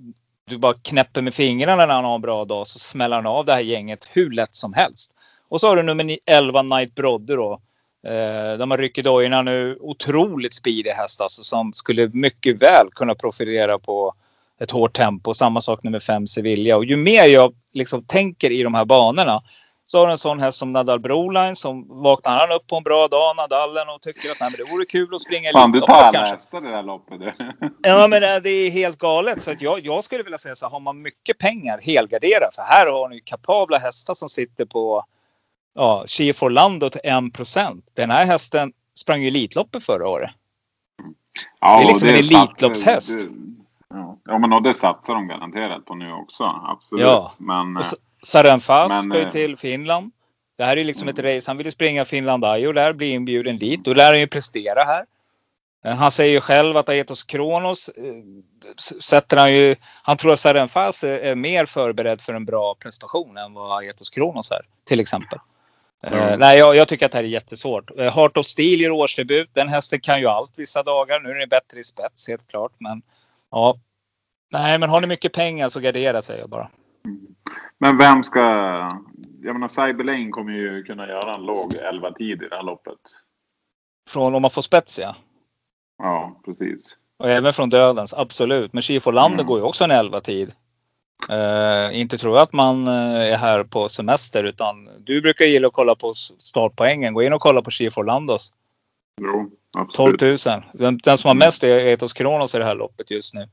du bara knäpper med fingrarna när han har en bra dag så smäller han av det här gänget hur lätt som helst. Och så har du nummer 11 Knight Brodde då. Eh, de har ryckt i dojorna nu. Otroligt speedig häst alltså som skulle mycket väl kunna profilera på ett hårt tempo. Samma sak nummer 5 Sevilla. Och ju mer jag liksom tänker i de här banorna så har du en sån häst som Nadal Broline som vaknar han upp på en bra dag, Nadalen, och tycker att nej, men det vore kul att springa Fan, du Elitloppet tar alla kanske. hästar i det här loppet. du. Ja, men det det är helt galet. Så att jag, jag skulle vilja säga så här, har man mycket pengar, helgardera. För här har ni kapabla hästar som sitter på ja, Chief Orlando till 1 Den här hästen sprang ju Elitloppet förra året. Ja, Det är liksom och en satsar- elitloppshäst. det- Ja. ja, men och det satsar de garanterat på nu också. Absolut. Ja. Men, Och eh, Sarenfas Men, ska ju eh, till Finland. Det här är liksom ett race. Han vill ju springa Finland Ajo där, bli inbjuden dit. Då lär han ju prestera här. Eh, Han säger ju själv att Aetos Kronos sätter han ju. Han tror att Sarenfas är, mer förberedd för en bra prestation än vad Aetos Kronos är. Till exempel. Mm. nej, jag, jag tycker att det här är jättesvårt. Heart of Steel gör årsdebut. Den hästen kan ju allt vissa dagar. Nu är den bättre i spets helt klart. Men ja. Nej, men har ni mycket pengar så gardera säger jag bara. men vem ska... Jag menar Cyberlane kommer ju kunna göra en låg 11 tid i det här loppet. Från om man får spets ja. Ja, precis. Och även från dödens, absolut. Men Skifo Lander Mm. går ju också en 11 tid. Eh, inte tror jag att man eh, är här på semester utan du brukar gilla att kolla på startpoängen. Gå in och kolla på Skifo Landos. Jo, 12 absolut. 000. Den, den som har mest är Etos Kronos i det här loppet just nu.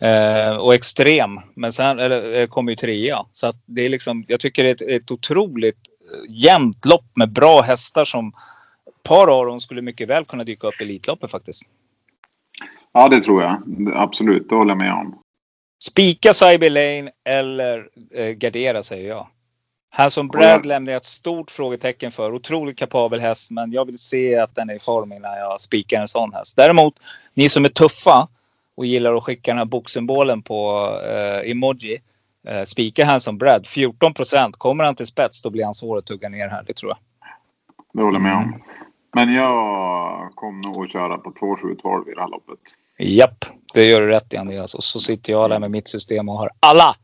Eh, och extrem. Men sen eller, eh, kommer ju trea. Så att det är liksom, jag tycker det är ett, ett otroligt eh, jämnt lopp med bra hästar som ett par av dem skulle mycket väl kunna dyka upp i Elitloppet faktiskt. Ja, det tror jag. Absolut, det håller jag med om. Spika Cyber Lane eller eh, gardera säger jag. Här som Brad lämnar jag ett stort frågetecken för. Otroligt kapabel häst men jag vill se att den är i form innan jag spikar en sån häst. Däremot ni som är tuffa och gillar att skicka den här boksymbolen på eh, emoji. Eh, spika här som Brad. 14 procent. Kommer han till spets då blir han svår att tugga ner här. Det tror jag. Det håller jag med om. Men jag kommer nog att köra på 2712 i det här loppet. Japp, det gör du rätt i Andreas. Och så sitter jag där med mitt system och har alla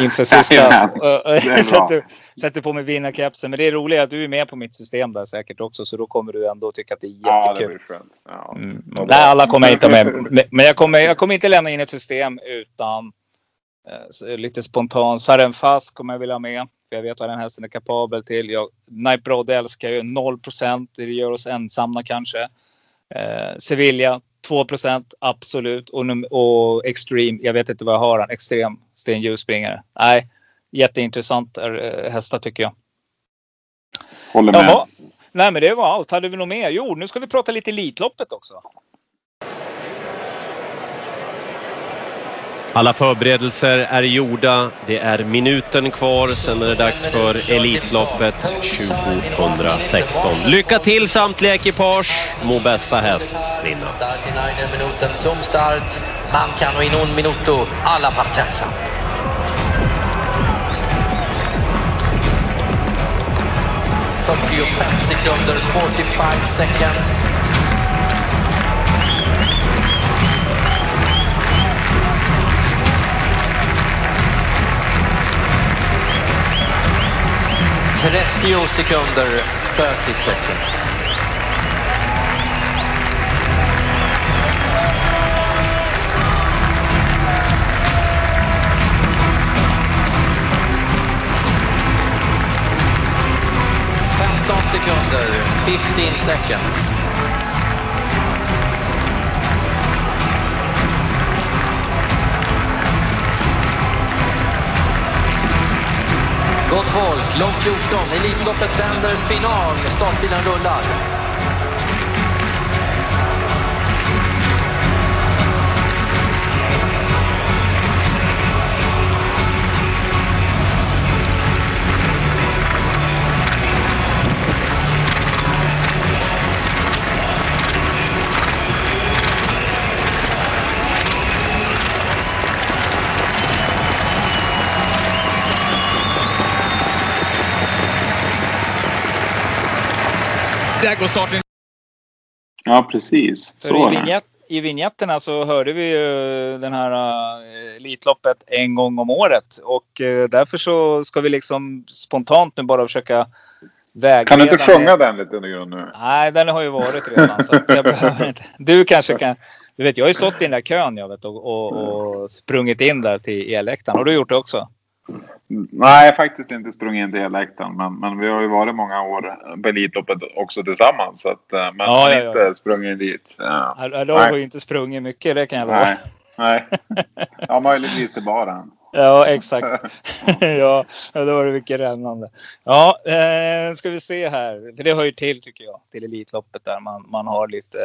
inför sista. Det sätter, sätter på mig vinnarkepsen. Men det är roligt att du är med på mitt system där säkert också. Så då kommer du ändå tycka att det är Ja, det jättekul. blir skönt. Ja. Mm. Nej, alla kommer inte med. Men jag kommer, jag kommer inte lämna in ett system utan eh, lite spontant. Sarenfas kommer jag vilja ha med. För jag vet vad den hästen är kapabel till. Jag, Night Broad älskar ju 0% Det gör oss ensamma kanske. Eh, Sevilla 2% absolut. Och, och Extreme. Jag vet inte vad jag har han. Extrem Sten Ljusspringare. Nej, jätteintressant eh, hästar tycker jag. Håller med. Jaha. Nej men det var allt. Hade vi något mer? Jo, nu ska vi prata lite Elitloppet också. Alla förberedelser är gjorda. Det är minuten kvar, sen är det dags för Elitloppet 2016. Lycka till samtliga ekipage. Må bästa häst vinna. Start in Minuten zum Start. Mancano in un minuto alla partenza. Fyrtiofem sekunder, 45 seconds. Trettio sekunder, 30 seconds. Femton sekunder, 15 seconds. Gott folk, lång 14, Elitloppet Benders final. Startbilen rullar. Där går starten. Ja, precis. För Så vignett, I vignetten så hörde vi ju den här uh, Elitloppet en gång om året. Och eh, därför så ska vi liksom spontant nu bara försöka vägleda. Kan du inte sjunga den lite grann nu? Nej, den har ju varit redan. så jag behöver inte. Du kanske kan. Du vet, jag har ju stått i den där kön jag vet, och, och, och sprungit in där till elläktaren. Har du gjort det också? Nej, faktiskt inte sprungit in till hela läktaren. Men, men vi har ju varit många år på Elitloppet också tillsammans. Så att, eh, men Ja, ja, inte sprungit dit. Ja. Jag har ju inte sprungit mycket, det kan jag lova. Nej. Nej. Ja, möjligtvis till baren. Ja, exakt. ja, ja, då var det mycket rännande. Ja, eh, ska vi se här. För det hör ju till tycker jag. Till Elitloppet där man, man har lite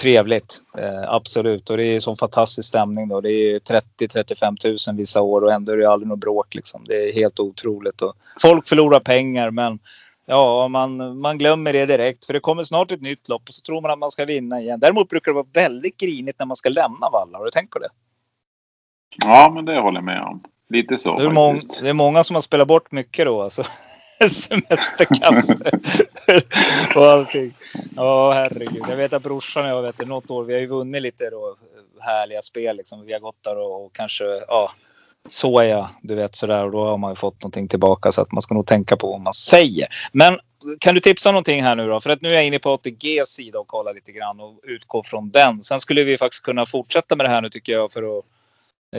trevligt. Eh, absolut. Och det är sån fantastisk stämning då. Det är 30-35 000 vissa år och ändå är det aldrig något bråk liksom. Det är helt otroligt. Och folk förlorar pengar men ja, man, man glömmer det direkt. För det kommer snart ett nytt lopp och så tror man att man ska vinna igen. Däremot brukar det vara väldigt grinigt när man ska lämna Valla. Har du tänkt på det? Ja, men det håller jag med om. Lite så Det är, mång, faktiskt. det är många som har spelat bort mycket då alltså. Semesterkasse och allting. Ja herregud. Jag vet att brorsan och jag vet något år. Vi har ju vunnit lite då härliga spel liksom. Vi har gått där och, och kanske ja. Soja, du vet sådär och då har man ju fått någonting tillbaka så att man ska nog tänka på vad man säger. Men kan du tipsa någonting här nu då? För att nu är jag inne på ATGs sida och kollar lite grann och utgår från den. Sen skulle vi faktiskt kunna fortsätta med det här nu tycker jag för att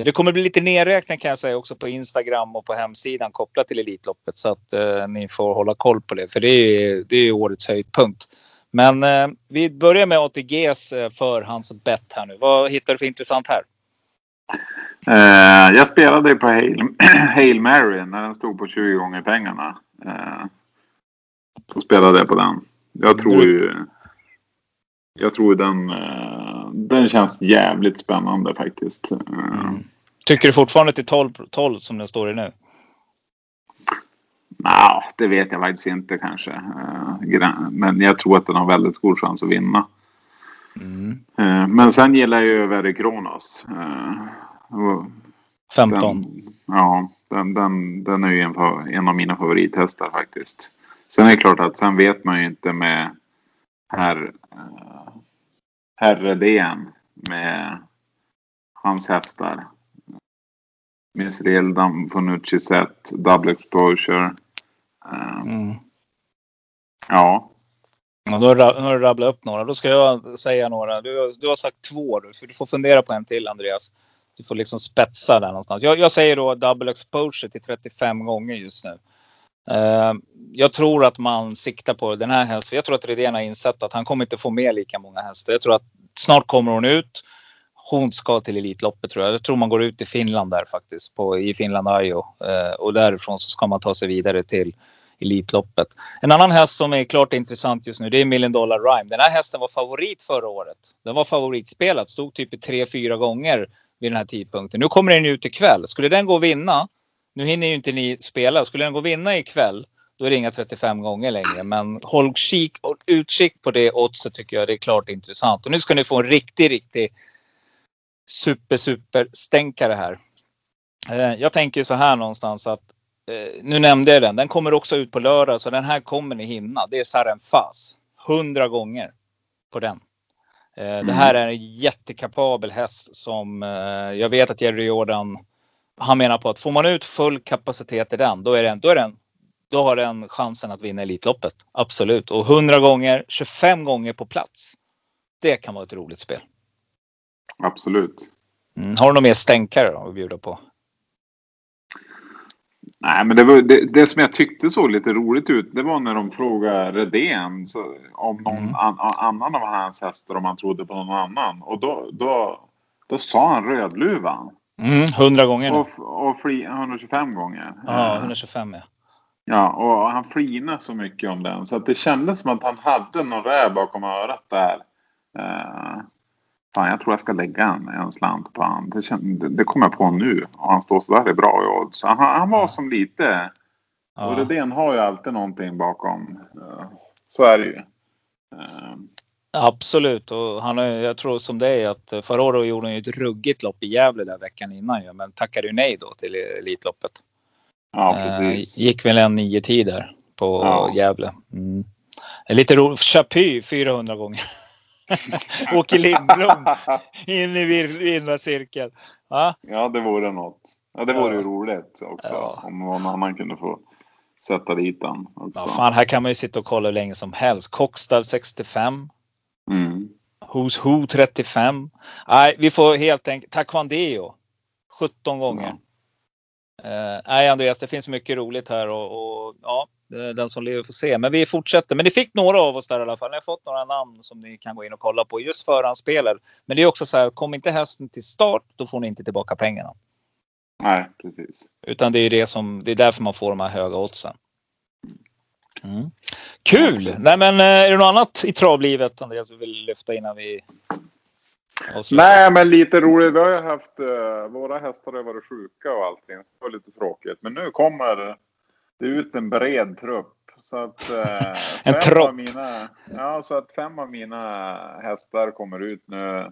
det kommer bli lite nedräknat kan jag säga också på Instagram och på hemsidan kopplat till Elitloppet så att eh, ni får hålla koll på det för det är, det är årets höjdpunkt. Men eh, vi börjar med ATGs eh, förhandsbett här nu. Vad hittar du för intressant här? Eh, jag spelade på Hail, Hail Mary när den stod på 20 gånger pengarna. Eh, så spelade jag på den. Jag tror ju... Jag tror den, eh, den känns jävligt spännande faktiskt. Eh, Tycker du fortfarande till 12, 12 som den står i nu? nja, det vet jag faktiskt inte kanske. Eh, men jag tror att den har väldigt god chans att vinna. Eh, men sen gillar jag ju Verre Kronos. Eh, och 15. Den, ja, den, den, den är ju en, en av mina favorithästar faktiskt. Sen är det klart att sen vet man ju inte med herr, uh, herr Redén med hans hästar. Miss Reldam, Fonucci Set, Double Exposure. Eh, Mm. Ja, Ja, då har du- rabblat upp några. Då ska jag säga några. Du, har- du har sagt två. Du, för du får fundera på en till Andreas. Du får liksom spetsa där någonstans. Jag, jag säger då double exposure till 35 gånger just nu. Eh, jag tror att man siktar på den här hästen. Jag tror att Redén har insett att han kommer inte få med lika många hästar. Jag tror att snart kommer hon ut. Hon ska till Elitloppet tror jag. Jag tror man går ut i Finland där faktiskt. På, I Finland Ajo. Eh, och därifrån så ska man ta sig vidare till Elitloppet. En annan häst som är klart intressant just nu det är Million Dollar Rhyme. Den här hästen var favorit förra året. Den var favoritspelad. Stod typ i tre, fyra gånger vid den här tidpunkten. Nu kommer den ut ikväll. Skulle den gå och vinna. Nu hinner ju inte ni spela. Skulle den gå vinna ikväll. Då är det inga 35 gånger längre. Men håll kik och utkik på det oddset tycker jag det är klart intressant. Och nu ska ni få en riktig, riktig super, super stänkare här. Eh, Jag tänker så här någonstans att eh, nu nämnde jag den. Den kommer också ut på lördag så den här kommer ni hinna. Det är Saren Fas. 100 gånger på den. Eh, Det här är en jättekapabel häst som jag vet att Jerry Jordan han menar på att får man ut full kapacitet i den, då är den, då är den, då har den chansen att vinna Elitloppet. Absolut. Och 100 gånger, 25 gånger på plats. Det kan vara ett roligt spel. absolut. Mm. Har du något mer stänkare då att bjuda på? Nej, men det, var, det, det som jag tyckte såg lite roligt ut, det var när de frågade Redén så, om någon Mm. an, annan av hans hästar, om han trodde på någon annan. Och då, då, då sa han Rödluvan. Mm, 100 gånger nu. Och, och fli, 125 gånger. Ja, Eh, 125 ja. Ja, och han flinade så mycket om den. Så att det kändes som att han hade någon räv bakom örat där. Uh, fan, jag tror jag ska lägga en, en slant på han. Det, det, det kom jag på nu. Och han står sådär i bra i odds. Han, han var som lite... Och ja. Redén har ju alltid någonting bakom. Eh, så är det ju. Eh, Absolut. Och han, har- jag tror som det är att förra året gjorde han ju ett ruggigt lopp i Gävle där veckan innan ju. Men tackade ju nej då till Elitloppet. ja, Eh, precis. gick väl en nio tider på Ja. Gävle. Mm. Lite roligt. Chapy 400 gånger. Åke Lindblom in i vinnarcirkeln. Ja, Ja, det vore något. Ja, det vore ju Ja. roligt också. Ja. Om någon annan kunde få sätta dit den ja, fan, här kan man ju sitta och kolla hur länge som helst. Cockstall 65. Mm. Who's Who 35. Nej, vi får helt enkelt. Taekwondo 17 gånger. Eh, nej Andreas, det finns mycket roligt här och, och ja, den som lever får se. Men vi fortsätter. Men ni fick några av oss där i alla fall. Ni har fått några namn som ni kan gå in och kolla på just förhandsspelare. Men det är också så här, kom inte hästen till start, då får ni inte tillbaka pengarna. Nej, precis. Utan det är det som, det är därför man får de här höga oddsen. Kul! Nej men eh, är det något annat i travlivet Andreas du vill lyfta innan vi avslutar? Nej, men lite roligt. Vi har ju haft, eh, våra hästar har varit sjuka och allting. Det var lite tråkigt. Men nu kommer det ut en bred trupp. Så att, eh, En tropp. av mina, ja, så att fem av mina hästar kommer ut nu.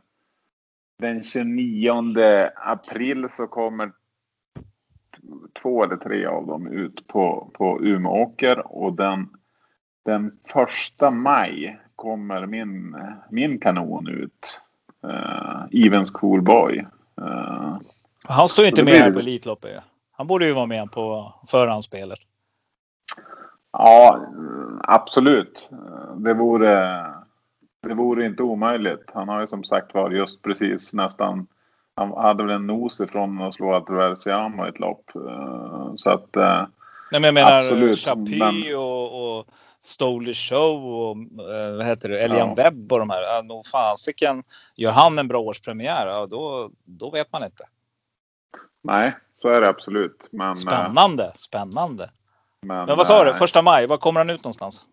Den 29 april så kommer två eller tre av dem ut på, på Umeåker och den, den första maj kommer min, min kanon ut. Uh, Evens Cool Boy. Eh, Han står ju inte med här på Elitloppet. Han borde ju vara med på förhandsspelet. Ja, absolut. Det vore, det vore inte omöjligt. Han har ju som sagt var just precis nästan han hade väl en nos ifrån att slå Atraversiamo i ett lopp. Eh, Så att eh, Nej, men jag menar Absolut, Chapuis men- och, och Stole the Show och eh, vad heter det, Elian Ja. Webb och de här. Nog fasiken. Gör han en bra årspremiär, ja, då, då vet man inte. nej, så är det absolut. Men, Spännande, spännande. men, Men vad sa du, första maj, var kommer han ut någonstans?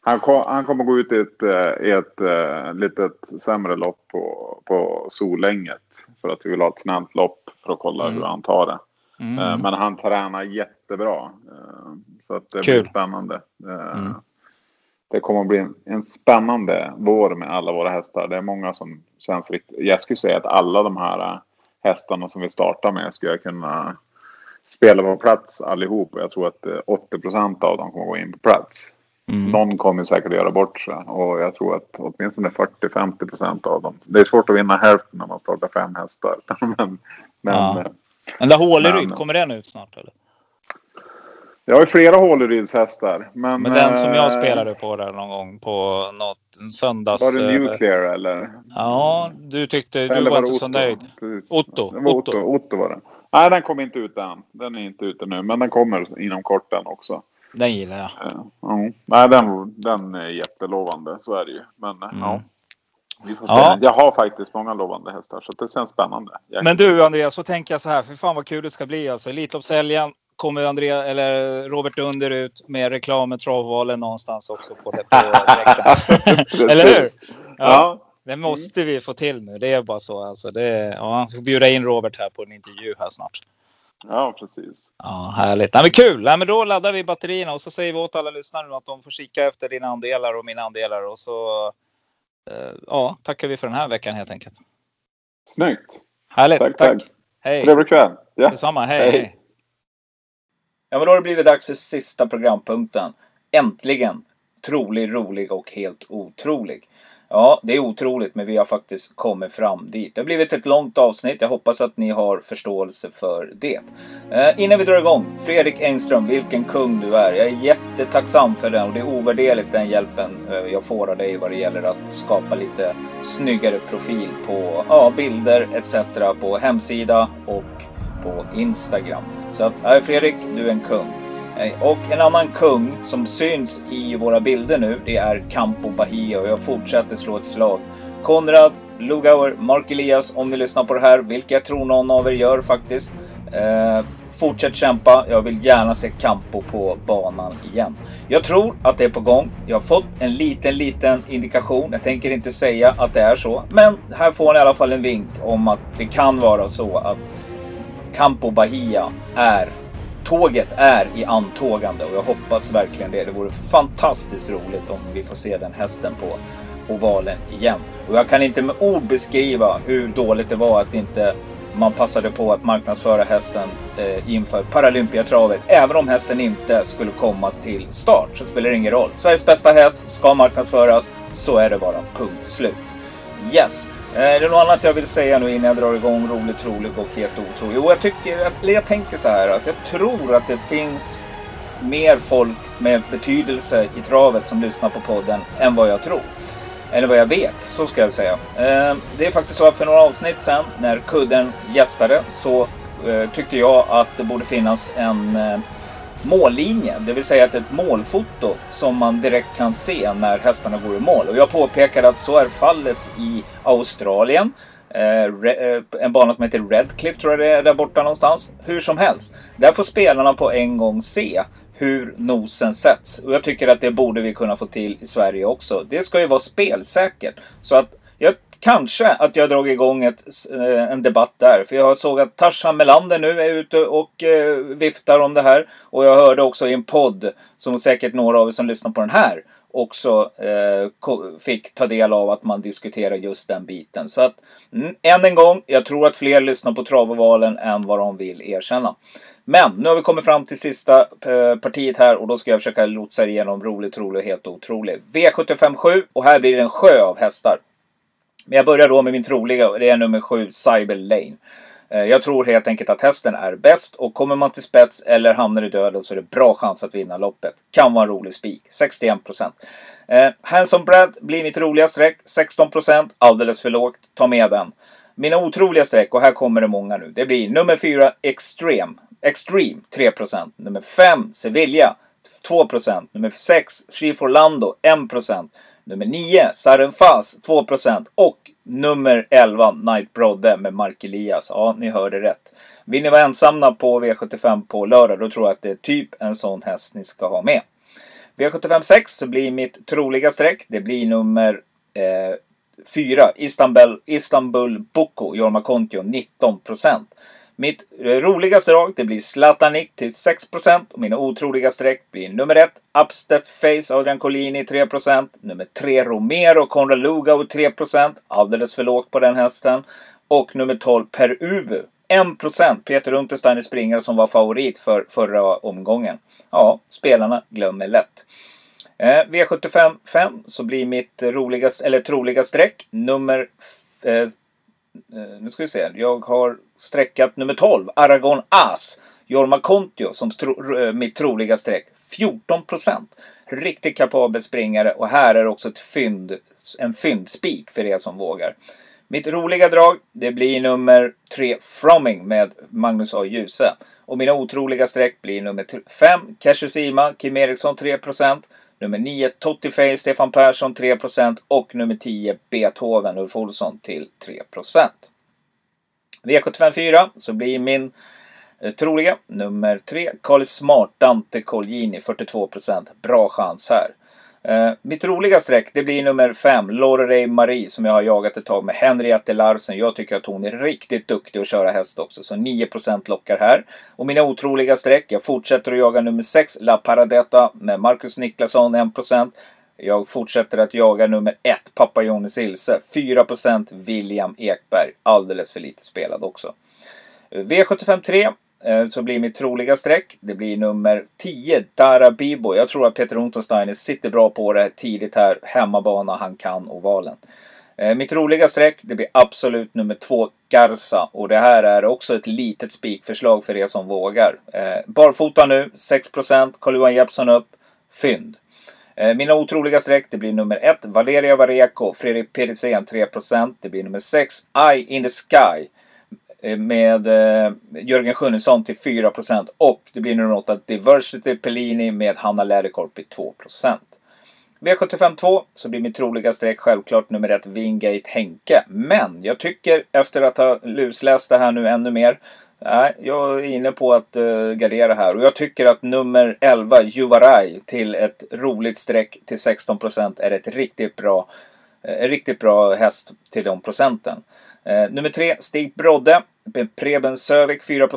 Han, kom, han kommer gå ut i ett, i ett eh, litet sämre lopp på, på Solänget. För att vi vill ha ett snällt lopp för att kolla Mm. hur han tar det. Mm. Eh, Men han tränar jättebra. Eh, Så att det Kul. blir spännande. Eh, Mm. Det kommer att bli en, en spännande vår med alla våra hästar. Det är många som känns riktigt... Jag skulle säga att alla de här hästarna som vi startar med skulle jag kunna spela på plats allihop. Jag tror att eh, 80 procent av dem kommer att gå in på plats. Mm. Någon kommer säkert göra bort sig och jag tror att åtminstone 40-50 procent av dem. Det är svårt att vinna hälften när man startar fem hästar. men men Ja. eh, Den där Håleryd, Men- kommer den ut snart eller? jag har ju flera Håleryds hästar. Men, Men den som jag eh, spelade på där någon gång på något söndags... Var det Nuclear eller? Ja, du tyckte, du var det inte så Otto? nöjd. Precis. Otto, Det var Otto. Otto. Otto var det. Nej, den kom inte ut än. Den är inte ute nu, men den kommer inom kort den också. Den gillar jag. Eh, Ja. Nej, den, den är jättelovande. Så är det ju. Men Mm. ja. Vi får se. Ja. Jag har faktiskt många lovande hästar så det känns spännande. Jag, Men du Andreas, så tänker jag så här. För fan vad kul det ska bli alltså. Elitloppshelgen kommer Andrea, eller Robert Under ut med reklam med travvalen någonstans också på det. På eller hur? Ja. Det måste vi få till nu. Det är bara så. Alltså, det, ja, vi får bjuda in Robert här på en intervju här snart. Ja, precis. Ja, härligt. Nej, men kul! Nej, men då laddar vi batterierna och så säger vi åt alla lyssnare nu att de får kika efter dina andelar och mina andelar och så eh, ja, tackar vi för den här veckan helt enkelt. Snyggt. Härligt! Tack, Tack! tack. Hej! Trevlig kväll. Ja. Detsamma, hej! Hej. hej. Ja, men då har det blivit dags för sista programpunkten. Äntligen! Trolig, rolig och helt otrolig. Ja, det är otroligt, men vi har faktiskt kommit fram dit. Det har blivit ett långt avsnitt. Jag hoppas att ni har förståelse för det. Eh, innan vi drar igång, Fredrik Engström, vilken kung du är. Jag är jättetacksam för den och det är ovärderligt den hjälpen eh, jag får av dig vad det gäller att skapa lite snyggare profil på ja, bilder etc. på hemsida och på Instagram. Så att, Fredrik, du är en kung. Eh, och en annan kung som syns i våra bilder nu, det är Campo Bahia och jag fortsätter slå ett slag. Konrad, Lugauer, Mark Elias, om ni lyssnar på det här, vilket jag tror någon av er gör faktiskt. Eh, fortsätt kämpa, jag vill gärna se Campo på banan igen. Jag tror att det är på gång. Jag har fått en liten, liten indikation. Jag tänker inte säga att det är så, men här får ni i alla fall en vink om att det kan vara så att Campo Bahia är Tåget är i antågande och jag hoppas verkligen det. Det vore fantastiskt roligt om vi får se den hästen på ovalen igen. Och jag kan inte med ord beskriva hur dåligt det var att inte man passade på att marknadsföra hästen eh, inför Paralympiatravet. Även om hästen inte skulle komma till start så spelar det ingen roll. Sveriges bästa häst ska marknadsföras. Så är det bara. Punkt slut. Yes. Eh, Är det något annat jag vill säga nu innan jag drar igång roligt, troligt och helt otroligt? Jo, jag tycker att, eller jag tänker så här att jag tror att det finns mer folk med betydelse i travet som lyssnar på podden än vad jag tror. Eller vad jag vet, så ska jag säga. Eh, Det är faktiskt så att för några avsnitt sen när kudden gästade så eh, tyckte jag att det borde finnas en eh, mållinje, det vill säga att ett målfoto som man direkt kan se när hästarna går i mål. Och jag påpekade att så är fallet i Australien. Eh, eh, en bana som heter Redcliffe tror jag det är där borta någonstans. Hur som helst, där får spelarna på en gång se hur nosen sätts. Och jag tycker att det borde vi kunna få till i Sverige också. Det ska ju vara spelsäkert. Så att jag Kanske att jag dragit igång ett, eh, en debatt där. För jag såg att Tarzan Melander nu är ute och eh, viftar om det här. Och jag hörde också i en podd, som säkert några av er som lyssnar på den här också eh, fick ta del av att man diskuterar just den biten. Så att mm, än en gång, jag tror att fler lyssnar på travovalen än vad de vill erkänna. Men nu har vi kommit fram till sista eh, partiet här och då ska jag försöka lotsa igenom roligt, roligt och helt otroligt. V757 och här blir det en sjö av hästar. Men jag börjar då med min troliga och det är nummer 7, Cyber Lane. Eh, jag tror helt enkelt att hästen är bäst och kommer man till spets eller hamnar i döden så är det bra chans att vinna loppet. Kan vara en rolig spik, 61 procent. Eh, Hanson Brad blir mitt roliga streck, 16 procent, alldeles för lågt. Ta med den. Mina otroliga streck, och här kommer det många nu, det blir nummer 4 Extreme, Extreme 3 procent. Nummer 5 Sevilla 2 procent. Nummer 6 Chief Orlando 1 procent. Nummer 9, Sarenfas 2% och nummer 11, Night Brodde med Mark Elias. Ja, ni hörde rätt. Vill ni vara ensamma på V75 på lördag, då tror jag att det är typ en sån häst ni ska ha med. V75 6 så blir mitt troliga streck, det blir nummer eh, 4, Istanbul, Istanbul Boko, Jorma Kontio, 19 mitt eh, roligaste drag det blir Zlatanik till 6% och mina otroliga streck blir nummer 1 Upstead Face Adrian Collini 3% Nummer 3 Romero Konrad Lugau 3%, Alldeles för lågt på den hästen. Och nummer 12 Per Ubu 1% Peter Untersteiner springare som var favorit för förra omgången. Ja, spelarna glömmer lätt. Eh, V75 5 så blir mitt roliga, eller troliga streck nummer Eh, Eh, nu ska vi se. Jag har streckat nummer 12, Aragon As. Jorma Kontio som tro, eh, mitt troliga streck. 14 procent. Riktigt kapabel springare och här är också ett fynd, en fyndspik för er som vågar. Mitt roliga drag, det blir nummer 3 Fromming med Magnus A. Djuse. Och mina otroliga streck blir nummer 5 Kashusima, Kim Eriksson 3 Nummer 9 Totti Face, Stefan Persson 3% och nummer 10 Beethoven, Ulf Olsson till 3 V75 4 så blir min eh, troliga. Nummer 3 Carl Smart Dante Colgjini 42 Bra chans här. Eh, mitt roliga streck det blir nummer 5, Lorrey Marie, som jag har jagat ett tag med Henriette Larsen. Jag tycker att hon är riktigt duktig att köra häst också, så 9% lockar här. Och mina otroliga streck, jag fortsätter att jaga nummer 6, La Paradetta med Marcus Niklasson 1%. Jag fortsätter att jaga nummer 1, Pappa Johnny Ilse, 4% William Ekberg, alldeles för lite spelad också. Eh, V75 3 Eh, så blir mitt troliga streck, det blir nummer 10, Dara Bibo. Jag tror att Peter Untersteiner sitter bra på det tidigt här. Hemmabana, han kan ovalen. Eh, mitt roliga streck, det blir absolut nummer 2, Garza. Och det här är också ett litet spikförslag för er som vågar. Eh, barfota nu, 6%, Carl-Johan Jeppsson upp, fynd. Mina otroliga streck, det blir nummer 1, Valeria Vareko, Fredrik Pedersen 3%. Det blir nummer 6, Eye in the Sky. Eh, med eh, Jörgen Sjunnesson till 4% och det blir nummer 8 Diversity Pellini med Hanna Läderkorp i 2 V75 2 så blir mitt troliga streck självklart nummer 1 Wingate Henke. Men jag tycker efter att ha lusläst det här nu ännu mer Nej, jag är inne på att uh, gardera här och jag tycker att nummer 11 Juvaraj till ett roligt streck till 16% är ett riktigt bra, uh, riktigt bra häst till de procenten. Eh, nummer tre, Stig Brodde. Preben Sövik 4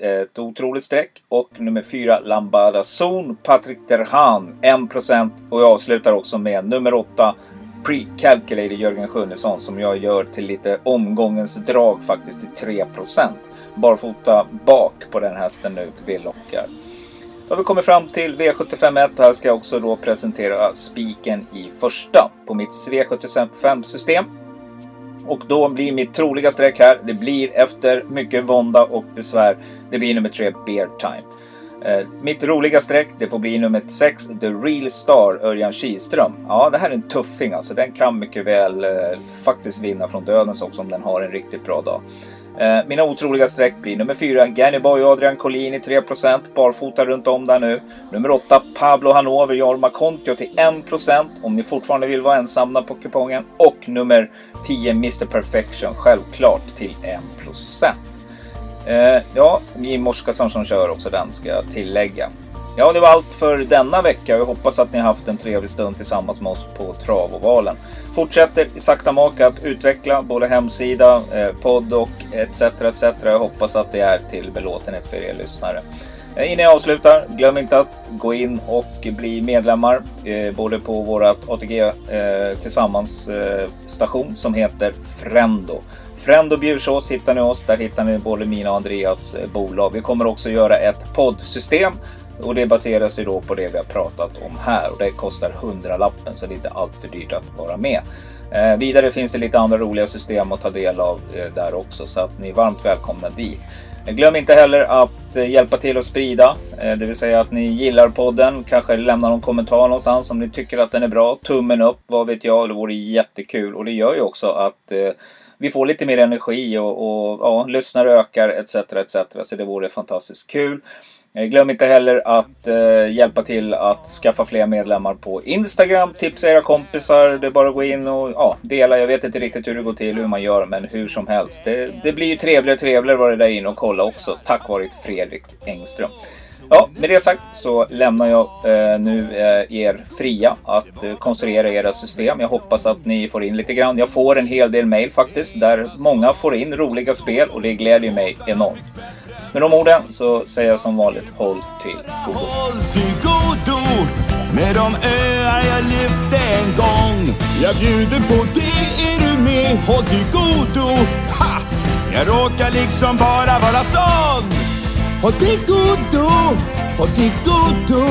eh, Ett otroligt streck. Och nummer fyra, Lambada Zon. Patrik Derhan 1% Och jag avslutar också med nummer åtta, Pre-Calculator Jörgen Sjunnesson som jag gör till lite omgångens drag faktiskt till 3% Barfota bak på den hästen nu, det lockar. Då har vi kommit fram till V751 och här ska jag också då presentera spiken i första på mitt V75-system. Och då blir mitt troliga streck här, det blir efter mycket vånda och besvär, det blir nummer tre, Beer Time. Eh, mitt roliga streck, det får bli nummer 6, The Real Star, Örjan Kihlström. Ja, det här är en tuffing alltså. Den kan mycket väl eh, faktiskt vinna från dödens också om den har en riktigt bra dag. Eh, mina otroliga streck blir nummer 4, Ganny Boy och Adrian Collini 3%, barfota runt om där nu. Nummer 8, Pablo Hanover Jorma Kontio till 1% om ni fortfarande vill vara ensamma på kupongen. Och nummer 10, Mr Perfection, självklart till 1%. Eh, ja, Jim Oskarsson som kör också den ska jag tillägga. Ja, det var allt för denna vecka. Jag hoppas att ni har haft en trevlig stund tillsammans med oss på Travovalen. Fortsätter i sakta mak att utveckla både hemsida, eh, podd och etc. etc. Jag hoppas att det är till belåtenhet för er lyssnare. Eh, innan jag avslutar, glöm inte att gå in och bli medlemmar eh, både på vårt ATG Tillsammans station som heter Frendo. Frendo Bjursås hittar ni oss. Där hittar ni både mina och Andreas bolag. Vi kommer också göra ett poddsystem och det baseras ju då på det vi har pratat om här och det kostar 100 lappen så det är inte allt för dyrt att vara med. Eh, vidare finns det lite andra roliga system att ta del av eh, där också så att ni är varmt välkomna dit. Glöm inte heller att eh, hjälpa till att sprida, eh, det vill säga att ni gillar podden, kanske lämna någon kommentar någonstans om ni tycker att den är bra. Tummen upp, vad vet jag, det vore jättekul och det gör ju också att eh, vi får lite mer energi och, och ja, lyssnare ökar etc. etc. Så det vore fantastiskt kul. Eh, glöm inte heller att eh, hjälpa till att skaffa fler medlemmar på Instagram. Tipsa era kompisar. Det är bara att gå in och ja, dela. Jag vet inte riktigt hur det går till, hur man gör, men hur som helst. Det, det blir ju trevligare och trevligare att vara där inne och kolla också. Tack vare Fredrik Engström. Ja, med det sagt så lämnar jag eh, nu eh, er fria att eh, konstruera era system. Jag hoppas att ni får in lite grann. Jag får en hel del mail faktiskt där många får in roliga spel och det glädjer mig enormt. Med de orden så säger jag som vanligt håll till godo. Håll till godo med de öar jag lyfte en gång. Jag bjuder på det, är du med? Håll till godo. Ha! Jag råkar liksom bara vara sån. Håll till godo, håll till godo.